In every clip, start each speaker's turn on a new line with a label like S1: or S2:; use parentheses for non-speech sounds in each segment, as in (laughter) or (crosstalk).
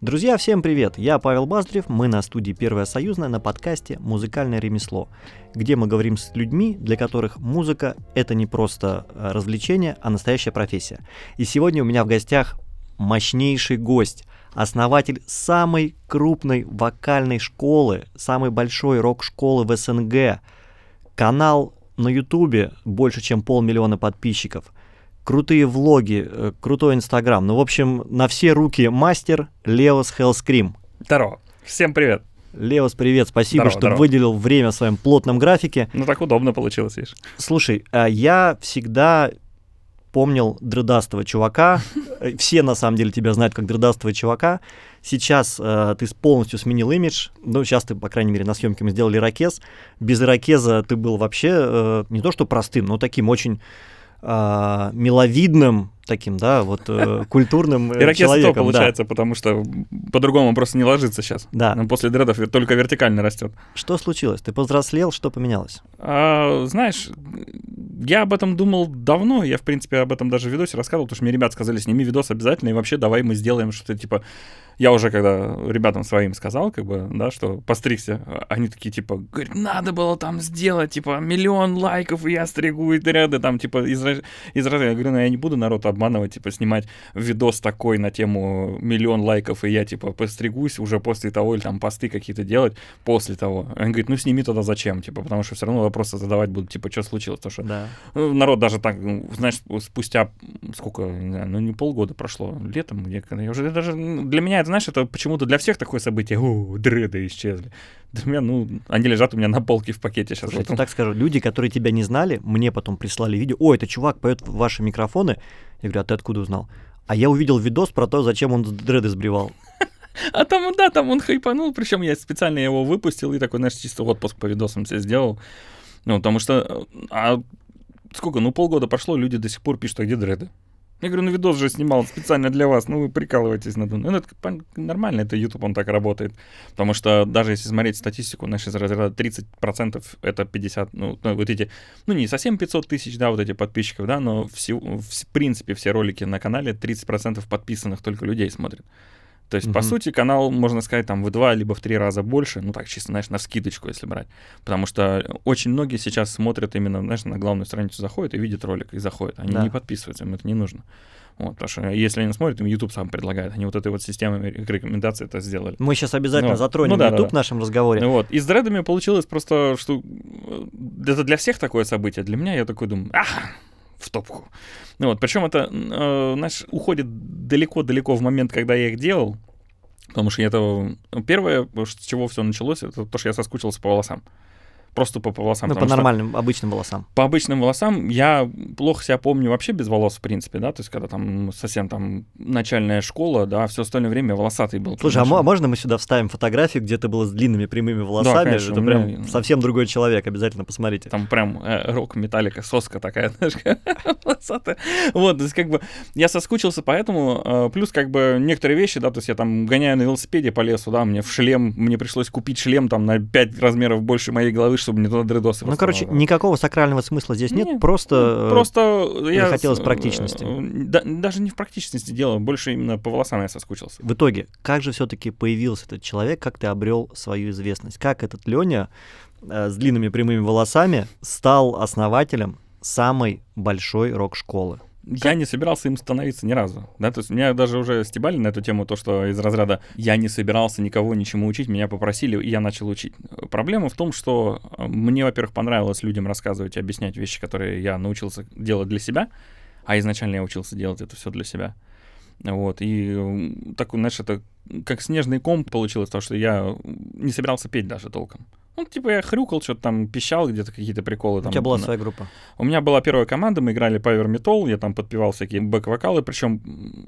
S1: Друзья, всем привет! Я Павел Баздрев, мы на студии Первая Союзная на подкасте «Музыкальное ремесло», где мы говорим с людьми, для которых музыка — это не просто э, развлечение, а настоящая профессия. И сегодня у меня в гостях мощнейший гость, основатель самой крупной вокальной школы, самой большой рок-школы в СНГ, канал на Ютубе больше, чем полмиллиона подписчиков, крутые влоги, э, крутой Инстаграм. Ну, в общем, на все руки мастер Леос Хелскрим.
S2: Здорово. Всем привет.
S1: Леос, привет, спасибо,
S2: Здорово,
S1: что
S2: здорово.
S1: выделил время в своем плотном графике.
S2: Ну так удобно получилось, видишь.
S1: Слушай, а я всегда помнил дредастого чувака. Э, Все, на самом деле, тебя знают как дредастого чувака. Сейчас э, ты полностью сменил имидж. Ну, сейчас ты, по крайней мере, на съемке мы сделали ирокез. Без ирокеза ты был вообще э, не то что простым, но таким очень а, миловидным, таким, да, вот э, (laughs) культурным э,
S2: Ирокез то
S1: человеком. да.
S2: получается, потому что по-другому просто не ложится сейчас.
S1: Да.
S2: Он После дредов только вертикально растет.
S1: Что случилось? Ты повзрослел, что поменялось?
S2: А, знаешь, я об этом думал давно. Я, в принципе, об этом даже в видосе рассказывал, потому что мне ребят сказали, сними видос обязательно, и вообще давай мы сделаем что-то типа... Я уже когда ребятам своим сказал, как бы, да, что постригся, они такие, типа, говорят, надо было там сделать, типа, миллион лайков, и я стригу и ряды, там, типа, из, из. Я говорю, ну, я не буду народ обманывать, типа, снимать видос такой на тему миллион лайков, и я, типа, постригусь уже после того, или там посты какие-то делать после того. Он говорит, ну, сними тогда зачем, типа, потому что все равно вопросы задавать будут, типа, что случилось, потому что
S1: Да.
S2: ну, народ даже так, ну, знаешь, спустя сколько, не знаю, ну не полгода прошло, летом, я, я уже даже, ну, для меня это, знаешь, это почему-то для всех такое событие, о, дреды исчезли. (laughs) Меня, ну, они лежат у меня на полке в пакете сейчас.
S1: Слушай, тебе так скажу, люди, которые тебя не знали, мне потом прислали видео, ой, это чувак поет в ваши микрофоны. Я говорю, а ты откуда узнал? А я увидел видос про то, зачем он дреды сбривал. (laughs)
S2: А там, да, там он хайпанул, причем я специально его выпустил и такой, знаешь, чисто отпуск по видосам себе сделал. Ну, потому что, э, а сколько, ну, полгода прошло, люди до сих пор пишут, а где дреды? Я говорю, ну, видос же снимал специально для вас, ну, вы прикалываетесь надо мной. Ну, это нормально, это YouTube, он так работает. Потому что даже если смотреть статистику, знаешь, из разряда 30% это 50, ну, ну, вот эти, ну, не совсем 500 тысяч, да, вот эти подписчиков, да, но всего- в, в принципе все ролики на канале 30% подписанных только людей смотрят. То есть, по
S1: Мгм.
S2: сути, канал, можно сказать, там в два либо в три раза больше, ну так чисто, знаешь, на скидочку, если брать. Потому что очень многие сейчас смотрят именно, знаешь, на главную страницу заходят и видят ролик и заходят. Они
S1: Да.
S2: не подписываются, им это не нужно. Вот, потому что если они смотрят, им YouTube сам предлагает. Они вот этой вот системой рекомендаций это сделали.
S1: Мы сейчас обязательно
S2: Ну,
S1: затронем
S2: ну да, да,
S1: YouTube
S2: да.
S1: в нашем разговоре.
S2: Ну Вот. И с дредами получилось просто, что э, это для всех такое событие. Для меня я такой думаю, ах, в топку. Ну вот. Причем это, э, знаешь, уходит далеко-далеко в момент, когда я их делал. Потому что это первое, с чего все началось, это то, что я соскучился по волосам. Просто по, волосам.
S1: ну, по
S2: потому что
S1: нормальным, обычным волосам.
S2: по обычным волосам я плохо себя помню вообще без волос, в принципе, да, то есть когда там совсем там начальная школа, да, все остальное время волосатый был.
S1: Слушай, а
S2: понимаешь?
S1: мо- можно мы сюда вставим фотографию, где ты был с длинными прямыми волосами?
S2: конечно,
S1: это прям
S2: меня-
S1: совсем другой человек, обязательно посмотрите.
S2: Там прям э, рок металлика, соска такая, (laughs) знаешь, волосатая. Вот, то есть как бы я соскучился, поэтому э, плюс как бы некоторые вещи, да, то есть я там гоняю на велосипеде по лесу, да, мне в шлем, мне пришлось купить шлем там на 5 размеров больше моей головы, чтобы не туда дредосы
S1: Ну, короче, никакого сакрального смысла здесь нет,
S2: Не,
S1: просто...
S2: Ну,
S1: э,
S2: Просто я...
S1: захотелось
S2: с-
S1: практичности.
S2: э, да- даже не в практичности дело, больше именно по волосам я соскучился.
S1: В итоге, как же все-таки появился этот человек, как ты обрел свою известность? Как этот Леня э, с длинными прямыми волосами стал основателем самой большой рок-школы?
S2: Я не собирался им становиться ни разу. Да? То есть меня даже уже стебали на эту тему, то, что из разряда я не собирался никого ничему учить, меня попросили, и я начал учить. Проблема в том, что э, мне, во-первых, понравилось людям рассказывать и объяснять вещи, которые я научился делать для себя, а изначально я учился делать это все для себя. Вот, и м, такой, знаешь, это как снежный ком получилось, то, что я не собирался петь даже толком. Ну, типа я хрюкал, что-то там пищал, где-то какие-то приколы.
S1: У
S2: там,
S1: тебя была
S2: на-
S1: своя группа.
S2: у меня была первая команда, мы играли Power Metal, я там подпевал всякие бэк-вокалы, причем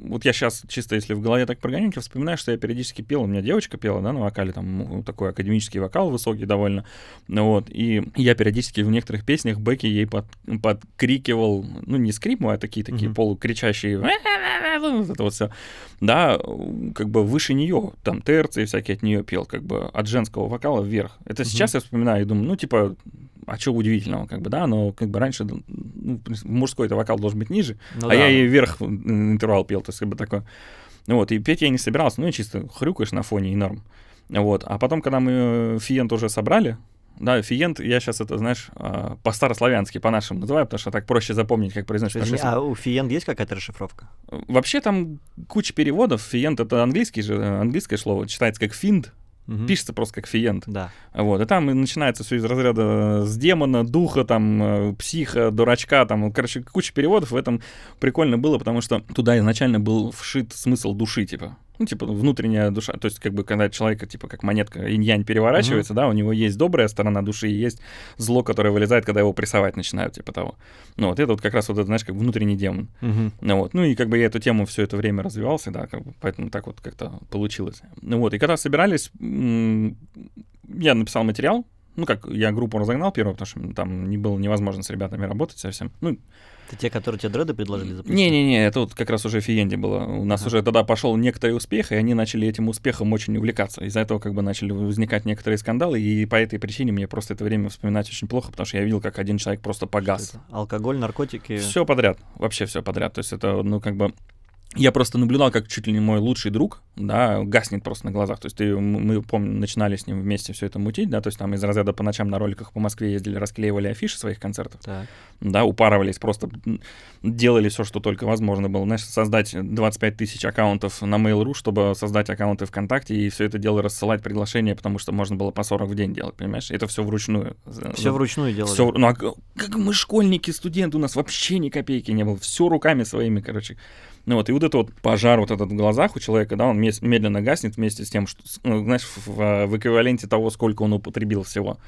S2: вот я сейчас чисто если в голове так прогоню, я вспоминаю, что я периодически пел, у меня девочка пела, да, на вокале, там ну, такой академический вокал высокий довольно, ну вот, и я периодически в некоторых песнях бэки ей под, подкрикивал, ну не скрипму, а такие такие
S1: Мгм.
S2: полукричащие, вот это вот все, да, как бы выше нее, там терции всякие от нее пел, как бы от женского вокала вверх. Это
S1: Мгм.
S2: Сейчас я вспоминаю и думаю, ну, типа, а что удивительного, как бы, да, но как бы раньше ну, мужской-то вокал должен быть ниже, ну, а да. я и вверх интервал пел, то есть как бы такое. Вот, и петь я не собирался, ну, и чисто хрюкаешь на фоне и норм. Вот, а потом, когда мы Фиент уже собрали, да, фиент, я сейчас это, знаешь, а, по-старославянски, по-нашему называю, потому что так проще запомнить, как произносится.
S1: Есть, а у фиент есть какая-то расшифровка?
S2: Вообще там куча переводов. Фиент — это английский же, английское слово, читается как финд, Угу. Пишется просто как фиент.
S1: Да.
S2: Вот. И там начинается все из разряда с демона, духа, там, э, психа, дурачка, там, короче, куча переводов. В этом прикольно было, потому что туда изначально был вшит смысл души, типа ну, типа, внутренняя душа, то есть, как бы, когда человека, типа, как монетка инь-янь переворачивается, uh-huh. да, у него есть добрая сторона души и есть зло, которое вылезает, когда его прессовать начинают, типа того. Ну, вот это вот как раз вот, это, знаешь, как внутренний демон. Uh-huh. Ну, вот, ну, и как бы я эту тему все это время развивался, да, как бы, поэтому так вот как-то получилось. Ну, вот, и когда собирались, я написал материал, ну, как, я группу разогнал первую, потому что там не было невозможно с ребятами работать совсем. Ну,
S1: это те, которые тебе дреды предложили запустить?
S2: Не-не-не, это вот как раз уже Фиенди было. У нас ага. уже тогда пошел некоторый успех, и они начали этим успехом очень увлекаться. Из-за этого как бы начали возникать некоторые скандалы, и по этой причине мне просто это время вспоминать очень плохо, потому что я видел, как один человек просто погас.
S1: Алкоголь, наркотики?
S2: Все подряд, вообще все подряд. То есть это, ну, как бы я просто наблюдал, как чуть ли не мой лучший друг, да, гаснет просто на глазах. То есть ты, мы, помню, начинали с ним вместе все это мутить, да, то есть там из разряда по ночам на роликах по Москве ездили, расклеивали афиши своих концертов,
S1: так.
S2: да, упарывались, просто делали все, что только возможно было. Знаешь, создать 25 тысяч аккаунтов на Mail.ru, чтобы создать аккаунты ВКонтакте и все это дело рассылать приглашения, потому что можно было по 40 в день делать, понимаешь? Это все вручную.
S1: Все вручную делали?
S2: Все, ну, а как мы школьники, студенты, у нас вообще ни копейки не было, все руками своими, короче. Ну вот, и вот этот вот пожар вот этот в глазах у человека, да, он медленно гаснет вместе с тем, что, ну, знаешь, в, в эквиваленте того, сколько он употребил всего.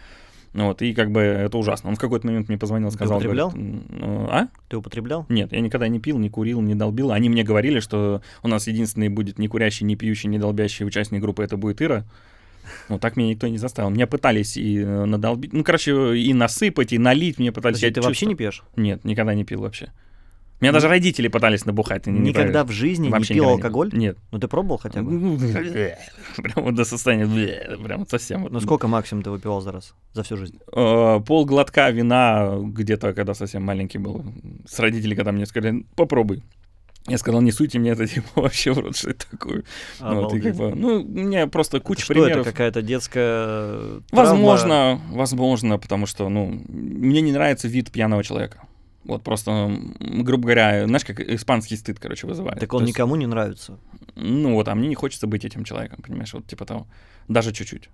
S2: Ну вот, и как бы это ужасно. Он в какой-то момент мне позвонил, сказал...
S1: Ты употреблял?
S2: Говорит, а?
S1: Ты употреблял?
S2: Нет, я никогда не пил, не курил, не долбил. Они мне говорили, что у нас единственный будет не курящий, не пьющий, не долбящий участник группы, это будет Ира. Ну, так меня никто не заставил. Меня пытались и э, надолбить, ну, короче, и насыпать, и налить мне пытались.
S1: Подожди, ты чувство... вообще не пьешь?
S2: Нет, никогда не пил вообще. Меня даже родители пытались набухать.
S1: Никогда в жизни Вообще не пил алкоголь?
S2: Нет.
S1: Ну ты пробовал хотя бы?
S2: Ну, (laughs) прям вот до состояния, прям совсем.
S1: Ну сколько максимум ты выпивал за раз, за всю жизнь?
S2: Э, пол глотка вина где-то, когда совсем маленький был. С родителями, когда мне сказали, попробуй. Я сказал, не суйте мне это типа (laughs) вообще в рот, что это такое. Вот, и бы, ну, мне просто куча это примеров.
S1: это какая-то детская
S2: Возможно, травма? возможно, потому что, ну, мне не нравится вид пьяного человека. Вот просто, грубо говоря, знаешь, как испанский стыд, короче, вызывает.
S1: Так он есть, никому не нравится.
S2: Ну вот, а мне не хочется быть этим человеком, понимаешь, вот типа того. Даже чуть-чуть.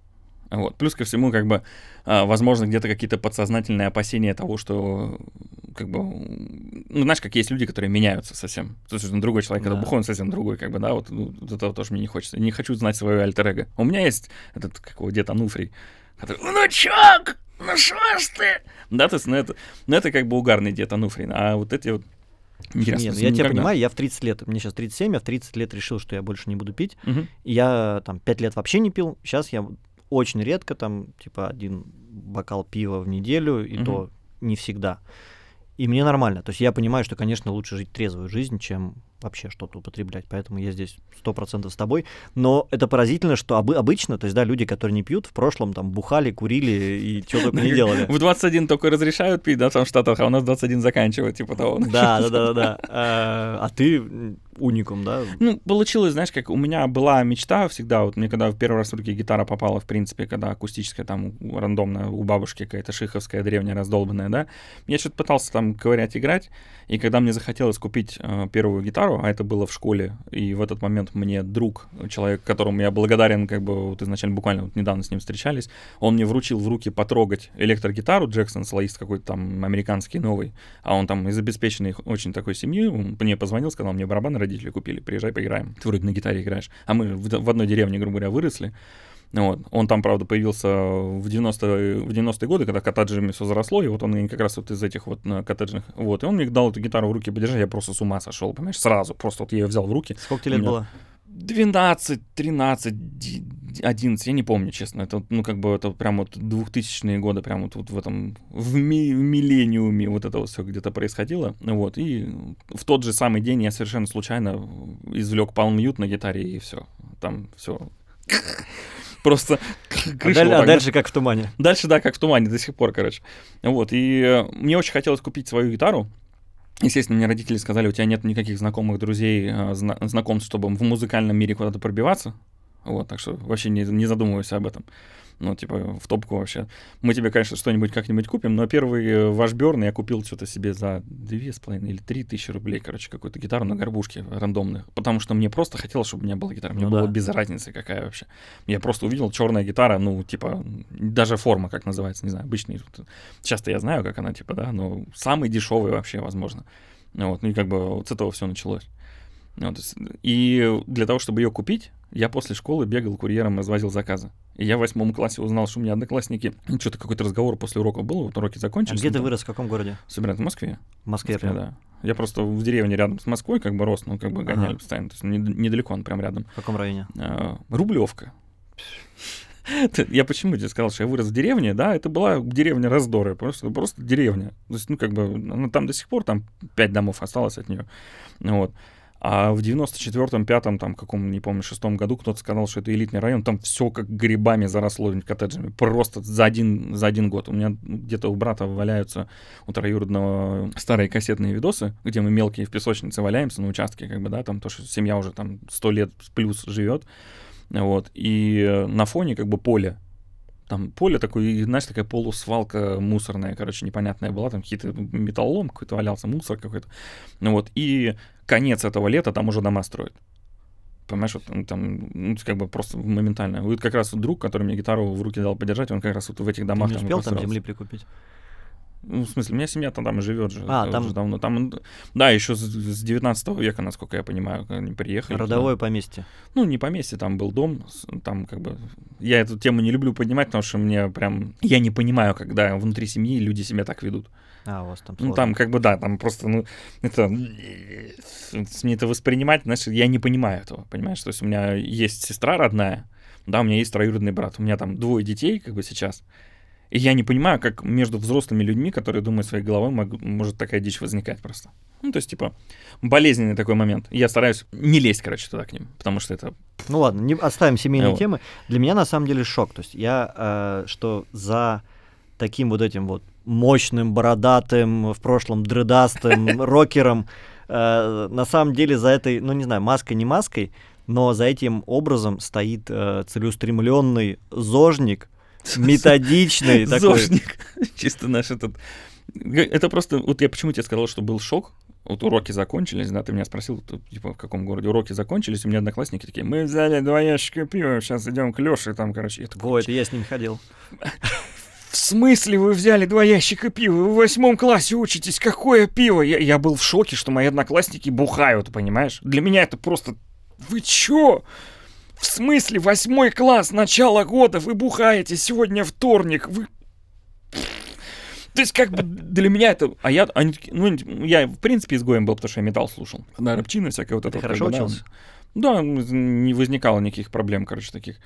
S2: Вот. Плюс ко всему, как бы, а, возможно, где-то какие-то подсознательные опасения того, что, как бы, ну, знаешь, как есть люди, которые меняются совсем. То есть, другой человек, да. когда бухой, он совсем другой, как бы, да, вот, ну, вот этого тоже мне не хочется. Не хочу знать свое альтер -эго. У меня есть этот, как его, дед Ануфрий, который, внучок, ну что ж ты? Да, то есть, ну это, ну это как бы угарный дед Ануфрин, а вот эти вот
S1: Интересно, Нет, ну, я тебя понимаю, я в 30 лет, мне сейчас 37, я в 30 лет решил, что я больше не буду пить.
S2: Угу.
S1: Я там 5 лет вообще не пил, сейчас я очень редко, там, типа, один бокал пива в неделю, и угу. то не всегда. И мне нормально. То есть я понимаю, что, конечно, лучше жить трезвую жизнь, чем вообще что-то употреблять. Поэтому я здесь сто процентов с тобой. Но это поразительно, что об, обычно, то есть, да, люди, которые не пьют, в прошлом там бухали, курили и что только не делали. (laughs)
S2: В 21 только разрешают пить, да, там в Штатах, а у нас 21 заканчивают, типа того.
S1: Да, (laughs) да, да, да. А, а ты уникум, да?
S2: Ну, получилось, знаешь, как у меня была мечта всегда, вот мне когда в первый раз в руки гитара попала, в принципе, когда акустическая там рандомная у бабушки какая-то шиховская древняя раздолбанная, да, я что-то пытался там ковырять, играть, и когда мне захотелось купить э, первую гитару, а это было в школе, и в этот момент мне друг, человек, которому я благодарен, как бы вот изначально буквально вот недавно с ним встречались, он мне вручил в руки потрогать электрогитару Джексон, слоист какой-то там американский новый, а он там из обеспеченной очень такой семьи, он мне позвонил, сказал, мне барабаны родители купили, приезжай, поиграем. Ты вроде на гитаре играешь. А мы в, в одной деревне, грубо говоря, выросли. Вот. Он там, правда, появился в 90-е, в 90 годы, когда коттеджами все заросло, и вот он как раз вот из этих вот коттеджных, вот, и он мне дал эту гитару в руки подержать, я просто с ума сошел, понимаешь, сразу, просто вот я ее взял в руки.
S1: Сколько тебе лет меня... было?
S2: 12, 13, 11, я не помню, честно. Это, ну, как бы, это прям вот 2000-е годы, прям вот, вот в этом, в, ми, в миллениуме вот это все где-то происходило. Вот, и в тот же самый день я совершенно случайно извлек Palm Mute на гитаре, и все. Там все Просто
S1: А,
S2: крыша
S1: даль-
S2: вот
S1: а дальше как в тумане.
S2: Дальше, да, как в тумане до сих пор, короче. Вот, и мне очень хотелось купить свою гитару. Естественно, мне родители сказали, у тебя нет никаких знакомых друзей, э, зна- знакомств, чтобы в музыкальном мире куда-то пробиваться. Вот, так что вообще не, не задумывайся об этом. Ну, типа, в топку вообще. Мы тебе, конечно, что-нибудь как-нибудь купим, но первый э, ваш Бёрн я купил что-то себе за две с половиной или три тысячи рублей, короче, какую-то гитару на горбушке рандомных. Потому что мне просто хотелось, чтобы у меня была гитара. Мне
S1: Ну
S2: было
S1: да.
S2: без разницы какая вообще. Я просто увидел черная гитара, ну, типа, даже форма, как называется, не знаю, обычный. Часто я знаю, как она, типа, да, но самый дешевый вообще, возможно. Вот, ну и как бы вот с этого все началось. Вот, и для того, чтобы ее купить, я после школы бегал курьером, развозил заказы. И я в восьмом классе узнал, что у меня одноклассники... ну, (clears throat) Что-то какой-то разговор после уроков был, вот уроки
S1: А
S2: закончились.
S1: где
S2: мы
S1: ты
S2: там
S1: вырос, в каком городе?
S2: Собирают в Москве.
S1: В Москве. Прям?
S2: да. Я просто в деревне рядом с Москвой как бы рос, ну как бы гоняли
S1: Ага.
S2: постоянно. То есть не- недалеко он прям рядом.
S1: В каком районе?
S2: А, Рублевка. (laughs) Я почему тебе сказал, что я вырос в деревне, да, это была деревня раздоры, просто, просто деревня. То есть, ну, как бы, она там до сих пор, там пять домов осталось от нее. Вот. А в 94-м, пятом, там, каком, не помню, шестом году кто-то сказал, что это элитный район, там все как грибами заросло коттеджами. Просто за один, за один год. У меня где-то у брата валяются у троюродного старые кассетные видосы, где мы мелкие в песочнице валяемся на участке, как бы, да, там то, что семья уже там сто лет плюс живет. Вот. И на фоне как бы поле. Там поле такое, и, знаешь, такая полусвалка мусорная, короче, непонятная была. Там какие-то металлолом какой-то валялся, мусор какой-то. Ну вот. И конец этого лета там уже дома строят. Понимаешь, вот он там, ну, как бы просто моментально. Вот как раз друг, который мне гитару в руки дал подержать, он как раз вот в этих
S1: Ты
S2: домах
S1: не
S2: там и
S1: успел там земли прикупить?
S2: Ну, в смысле, у меня семья там и живет же.
S1: А,
S2: уже
S1: там-
S2: давно. Там, да, еще с, с 19 века, насколько я понимаю, они приехали. туда.
S1: Родовое поместье.
S2: Ну, не поместье, там был дом, там как бы... Я эту тему не люблю поднимать, потому что мне прям... Я не понимаю, когда внутри семьи люди себя так ведут.
S1: А, у вас там
S2: Ну,
S1: сложно.
S2: там как бы, да, там просто, ну, это... Мне это воспринимать, знаешь, я не понимаю этого, понимаешь? То есть у меня есть сестра родная, да, у меня есть троюродный брат, у меня там двое детей, как бы сейчас. И я не понимаю, как между взрослыми людьми, которые думают своей головой, мог- может такая дичь возникать просто. Ну, то есть, типа, болезненный такой момент. Я стараюсь не лезть, короче, туда к ним, потому что это
S1: Ну ладно, не, оставим семейные
S2: Вот.
S1: темы. Для меня на самом деле шок. То есть я, э, что за таким вот этим вот мощным, бородатым, в прошлом дредастым (laughs) рокером, э, на самом деле за этой, ну не знаю, маской, не маской, но за этим образом стоит э, целеустремленный зожник, (laughs) методичный такой.
S2: Зожник. (laughs) Чисто наш этот... Это просто... Вот я почему тебе сказал, что был шок. Вот уроки закончились, да, ты меня спросил, типа, в каком городе уроки закончились, у меня одноклассники такие, мы взяли два ящика пива, сейчас идем к Лёше, там, короче, я такой,
S1: Во, это я с ним ходил.
S2: в смысле вы взяли два ящика пива? Вы в восьмом классе учитесь, какое пиво? Я, я был в шоке, что мои одноклассники бухают, понимаешь? Для меня это просто... Вы чё? В смысле, восьмой класс, начало года, вы бухаете, сегодня вторник, вы... То есть, как бы для меня это... А я, они ну, я, в принципе, изгоем был, потому что я металл слушал. Да, рыбчина всякая вот это. вот,
S1: хорошо
S2: да.
S1: учился?
S2: Да, не возникало никаких проблем, короче, таких.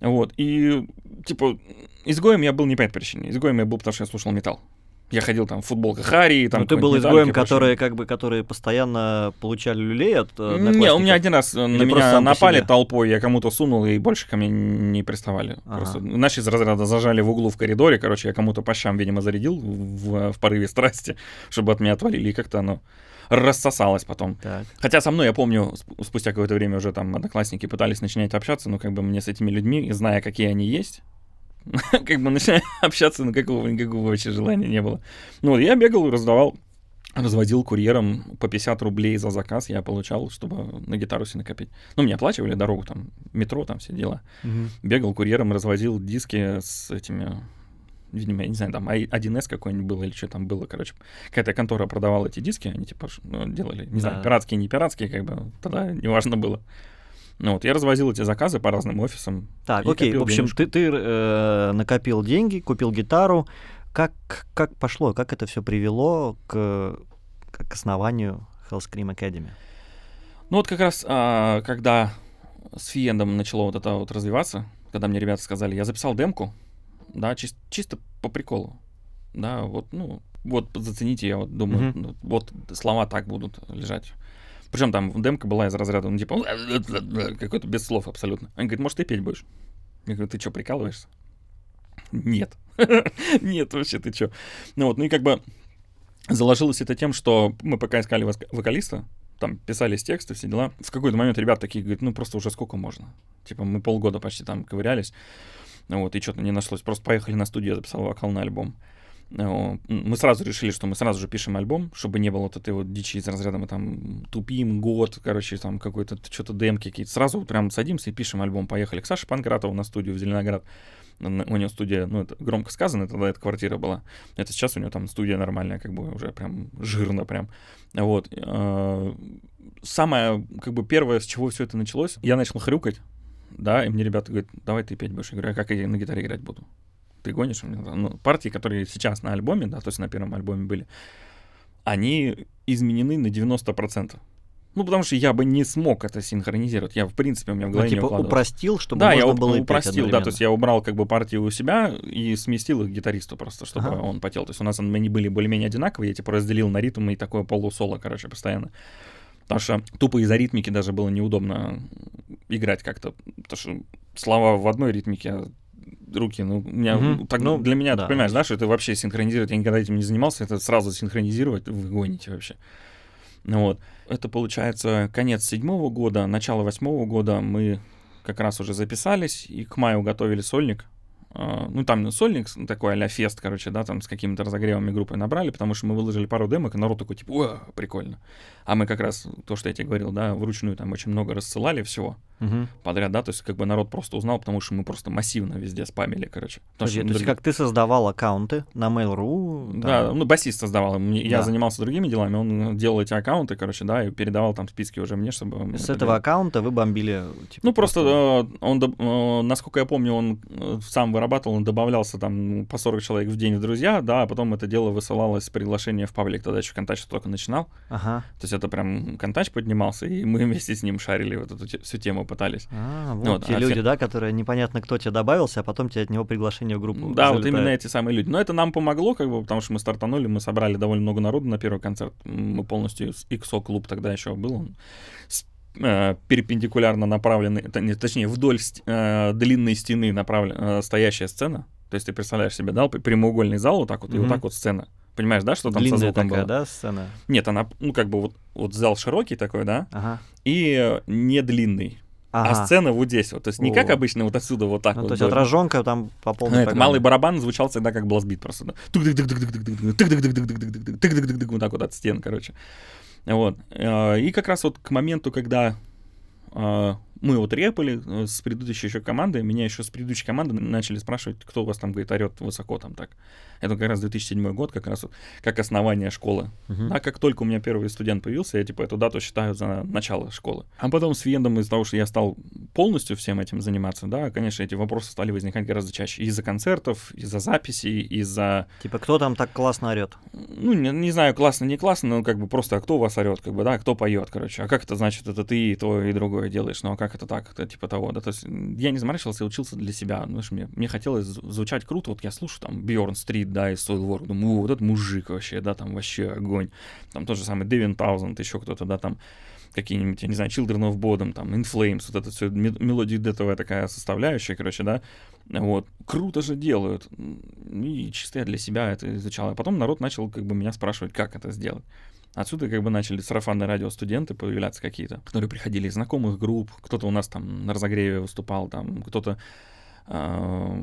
S2: Вот, и, типа, изгоем я был не по этой причине. Изгоем я был, потому что я слушал металл. Я ходил там в футболках Хари, там...
S1: Ну ты был изгоем, которые как бы, которые постоянно получали люлей от э.
S2: Не, у меня один раз на
S1: Или просто
S2: меня
S1: по
S2: напали толпой, я кому-то сунул, и больше ко мне не приставали.
S1: Ага.
S2: Просто, иначе из разряда зажали в углу в коридоре, короче, я кому-то по щам, видимо, зарядил в, в порыве страсти, (laughs) чтобы от меня отвалили, и как-то оно рассосалось потом.
S1: Так.
S2: Хотя со мной, я помню, сп- спустя какое-то время уже там одноклассники пытались начинать общаться, но как бы мне с этими людьми, зная, какие они есть, (laughs) как бы начинать (laughs) общаться, но какого никакого вообще желания не было. Ну, вот я бегал раздавал, разводил курьером по 50 рублей за заказ, я получал, чтобы на гитару себе накопить. Ну, мне оплачивали дорогу, там, метро, там все дела.
S1: Мгм.
S2: Бегал курьером, развозил диски с этими видимо, я не знаю, там I- 1С какой-нибудь был или что там было, короче. Какая-то контора продавала эти диски, они типа ну, делали, не знаю,
S1: Да.
S2: пиратские, не пиратские, как бы, тогда неважно было. Ну вот, я развозил эти заказы по разным офисам.
S1: Так, окей, в общем,
S2: денежку.
S1: ты, ты э, накопил деньги, купил гитару. Как, как пошло, как это все привело к, к основанию Hellscream Academy?
S2: Ну вот как раз, а, когда с Фиендом начало вот это вот развиваться, когда мне ребята сказали, я записал демку, да, чис- чисто по приколу, да, вот, ну, вот зацените, я вот думаю, ну, вот слова так будут лежать. Причем там демка была из разряда, ну, типа, какой-то без слов абсолютно. Они говорят, может, ты петь будешь? Я говорю, ты что, прикалываешься? Нет. (laughs) Нет, вообще, ты что? Ну вот, ну и как бы заложилось это тем, что мы пока искали вокалиста, там писались тексты, все дела. В какой-то момент ребят такие говорят, ну просто уже сколько можно? Типа мы полгода почти там ковырялись, вот, и что-то не нашлось. Просто поехали на студию, я записал вокал на альбом. Мы сразу решили, что мы сразу же пишем альбом, чтобы не было вот этой вот дичи из разряда мы там тупим год, короче, там какой-то что-то демки какие-то. Сразу вот прям садимся и пишем альбом. Поехали к Саше Панкратову на студию в Зеленоград. У него студия, ну, это громко сказано, тогда эта квартира была. Это сейчас у него там студия нормальная, как бы уже прям жирно прям. Вот. А, самое, как бы первое, с чего все это началось, я начал хрюкать, да, и мне ребята говорят, давай ты петь будешь. Я говорю, а как я на гитаре играть буду? Ты гонишь? Ну, партии, которые сейчас на альбоме, да, то есть на первом альбоме были, они изменены на 90%. Ну, потому что я бы не смог это синхронизировать. Я, в принципе, у меня в голове
S1: ну, типа
S2: не
S1: упростил, чтобы
S2: да, я
S1: было
S2: упростил, да, то есть я убрал как бы партию у себя и сместил их гитаристу просто, чтобы ага. он потел. То есть у нас они были более-менее одинаковые, я типа разделил на ритм и такое полусоло, короче, постоянно. Потому что тупо из-за ритмики даже было неудобно играть как-то. Потому что слова в одной ритмике, а руки, ну, у меня, угу. так, ну, для меня, да. ты понимаешь, да, что это вообще синхронизировать, я никогда этим не занимался, это сразу синхронизировать, вы гоните вообще. Ну вот. Это получается конец седьмого года, начало восьмого года мы как раз уже записались и к маю готовили сольник. Uh, ну, там сольник такой а фест, короче, да, там с какими-то разогревами группы набрали, потому что мы выложили пару демок, и народ такой, типа, о, прикольно. А мы как раз, то, что я тебе говорил, да, вручную там очень много рассылали всего угу. подряд, да, то есть как бы народ просто узнал, потому что мы просто массивно везде спамили, короче.
S1: Подожди, то есть как ты создавал аккаунты на Mail.ru?
S2: Там... Да, ну басист создавал, я да. занимался другими делами, он делал эти аккаунты, короче, да, и передавал там списки уже мне, чтобы...
S1: С этого аккаунта вы бомбили?
S2: Типа, ну просто, просто... Э, он, э, насколько я помню, он э, сам вырабатывал, он добавлялся там по 40 человек в день в друзья, да, а потом это дело высылалось с приглашения в паблик, тогда еще контач только начинал. Ага. То есть это прям контач поднимался, и мы вместе с ним шарили вот эту всю тему пытались.
S1: А, вот, вот те а люди, все... да, которые непонятно, кто тебе добавился, а потом тебе от него приглашение в группу
S2: Да, залетает. вот именно эти самые люди. Но это нам помогло, как бы, потому что мы стартанули, мы собрали довольно много народу на первый концерт. Мы полностью XO клуб тогда еще был. Он э, перпендикулярно направленный, точнее, вдоль э, длинной стены направлен, э, стоящая сцена. То есть ты представляешь себе, да, прямоугольный зал вот так вот, mm-hmm. и вот так вот сцена. Понимаешь, да, что там
S1: Длинная
S2: со звуком
S1: такая,
S2: было?
S1: да, сцена?
S2: Нет, она, ну, как бы вот, вот зал широкий такой, да, ага. и не длинный. А ага. А сцена вот здесь вот. То есть не О. как обычно вот отсюда вот так
S1: ну,
S2: вот.
S1: То есть отраженка там по полной
S2: Это малый барабан звучал всегда как блазбит просто. Вот так вот от стен, короче. Вот. И как раз вот к моменту, когда мы вот репали с предыдущей еще командой, меня еще с предыдущей команды начали спрашивать, кто у вас там, говорит, орет высоко там так. Это как раз 2007 год, как раз вот, как основание школы. Uh-huh. А как только у меня первый студент появился, я типа эту дату считаю за начало школы. А потом с Вендом из-за того, что я стал полностью всем этим заниматься, да, конечно, эти вопросы стали возникать гораздо чаще. Из-за концертов, из-за записей, из-за...
S1: Типа, кто там так классно орет?
S2: Ну, не, не знаю, классно, не классно, но как бы просто, а кто у вас орет, как бы, да, кто поет, короче. А как это значит, это ты и то, и другое делаешь? Ну, а как это так? Это типа того, да, то есть я не заморачивался, я учился для себя. Ну, знаешь, мне, мне хотелось звучать круто, вот я слушаю там Bjorn Street, да, и Soilwork, думаю, вот этот мужик вообще, да, там вообще огонь. Там тот же самый Devin Thousand, еще кто-то, да, там какие-нибудь, я не знаю, Children of Bodom, там, In Flames, вот это все, мелодия детовая такая составляющая, короче, да, вот, круто же делают, и чисто я для себя это изучал, а потом народ начал как бы меня спрашивать, как это сделать. Отсюда как бы начали сарафанные радио студенты появляться какие-то, которые приходили из знакомых групп, кто-то у нас там на разогреве выступал, там кто-то а,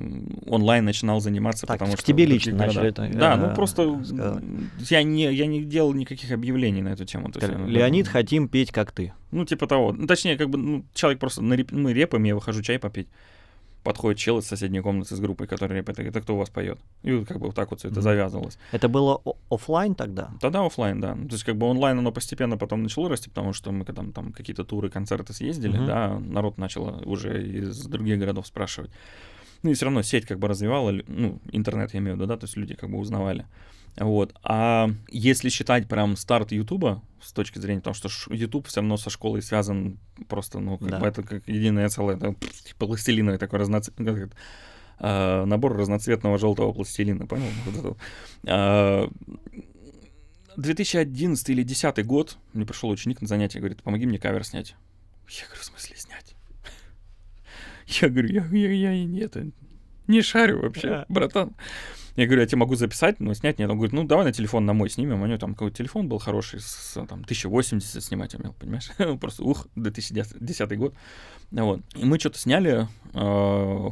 S2: онлайн начинал заниматься,
S1: так,
S2: потому
S1: что... тебе лично начали это
S2: Да, ну э, просто я не, я не делал никаких объявлений на эту тему.
S1: То есть, Леонид, да, хотим петь, как ты.
S2: Ну, типа того. Ну, точнее, как бы ну, человек просто, на реп... мы репаем, я выхожу чай попить подходит чел из соседней комнаты с группой, который рэпит, это кто у вас поет? И вот как бы вот так вот все это завязывалось.
S1: Это было офлайн тогда?
S2: Тогда офлайн, да. То есть как бы онлайн оно постепенно потом начало расти, потому что мы когда там какие-то туры, концерты съездили, mm-hmm. да, народ начал уже из других городов спрашивать. Ну и все равно сеть как бы развивала, ну, интернет я имею в виду, да, то есть люди как бы узнавали. Вот. А если считать прям старт Ютуба с точки зрения того, что YouTube все равно со школой связан просто, ну, как да. бы это как единое целое, это пластилиновый такой разноцветный, э, набор разноцветного желтого пластилина, понял? Вот это. 2011 или 2010 год мне пришел ученик на занятие, говорит, помоги мне кавер снять. Я говорю, в смысле снять? (laughs) Я говорю, я, я, я не, это, не шарю вообще, братан. Я говорю, я тебе могу записать, но снять нет. Он говорит, ну давай на телефон на мой снимем. У него там какой-то телефон был хороший, с, там, 1080 снимать умел, понимаешь? (laughs) Просто, ух, 2010 год. Вот. И мы что-то сняли, э,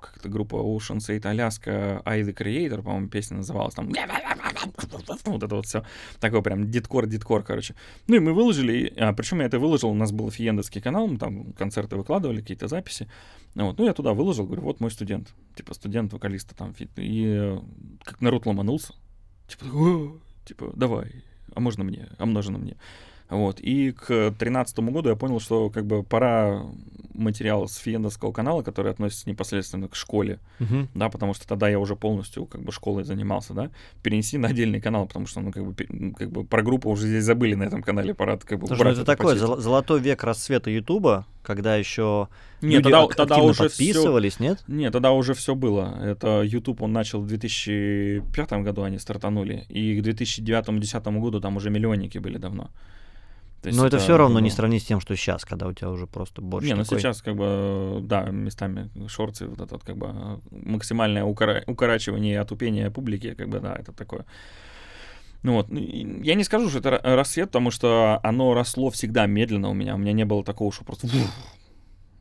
S2: как-то группа Ocean State Alaska I the Creator, по-моему, песня называлась, там (laughs) вот это вот все, такой прям диткор-диткор, короче. Ну и мы выложили, а, причем я это выложил, у нас был офигендовский канал, мы там концерты выкладывали, какие-то записи, вот, ну я туда выложил, говорю, вот мой студент, типа студент вокалиста там, и как народ ломанулся, типа, типа, давай, а можно мне, а можно мне. Вот. И к 2013 году я понял, что как бы пора материал с фиендовского канала, который относится непосредственно к школе, uh-huh. да, потому что тогда я уже полностью как бы школой занимался, да, перенести на отдельный канал, потому что, ну, как бы, как бы про группу уже здесь забыли на этом канале, пора как бы
S1: Слушай, ну, это, такой зол- золотой век расцвета Ютуба, когда еще
S2: нет, тогда, тогда уже
S1: подписывались,
S2: всё...
S1: нет?
S2: Нет, тогда уже все было. Это YouTube он начал в 2005 году, они стартанули, и к 2009-2010 году там уже миллионники были давно.
S1: То Но это, это все равно не сравнить с тем, что сейчас, когда у тебя уже просто больше.
S2: Не, ну
S1: такой...
S2: сейчас как бы, да, местами шорты, вот этот как бы максимальное укора... укорачивание и отупение публики, как бы, да, это такое. Ну вот, я не скажу, что это рассвет, потому что оно росло всегда медленно у меня. У меня не было такого, что просто...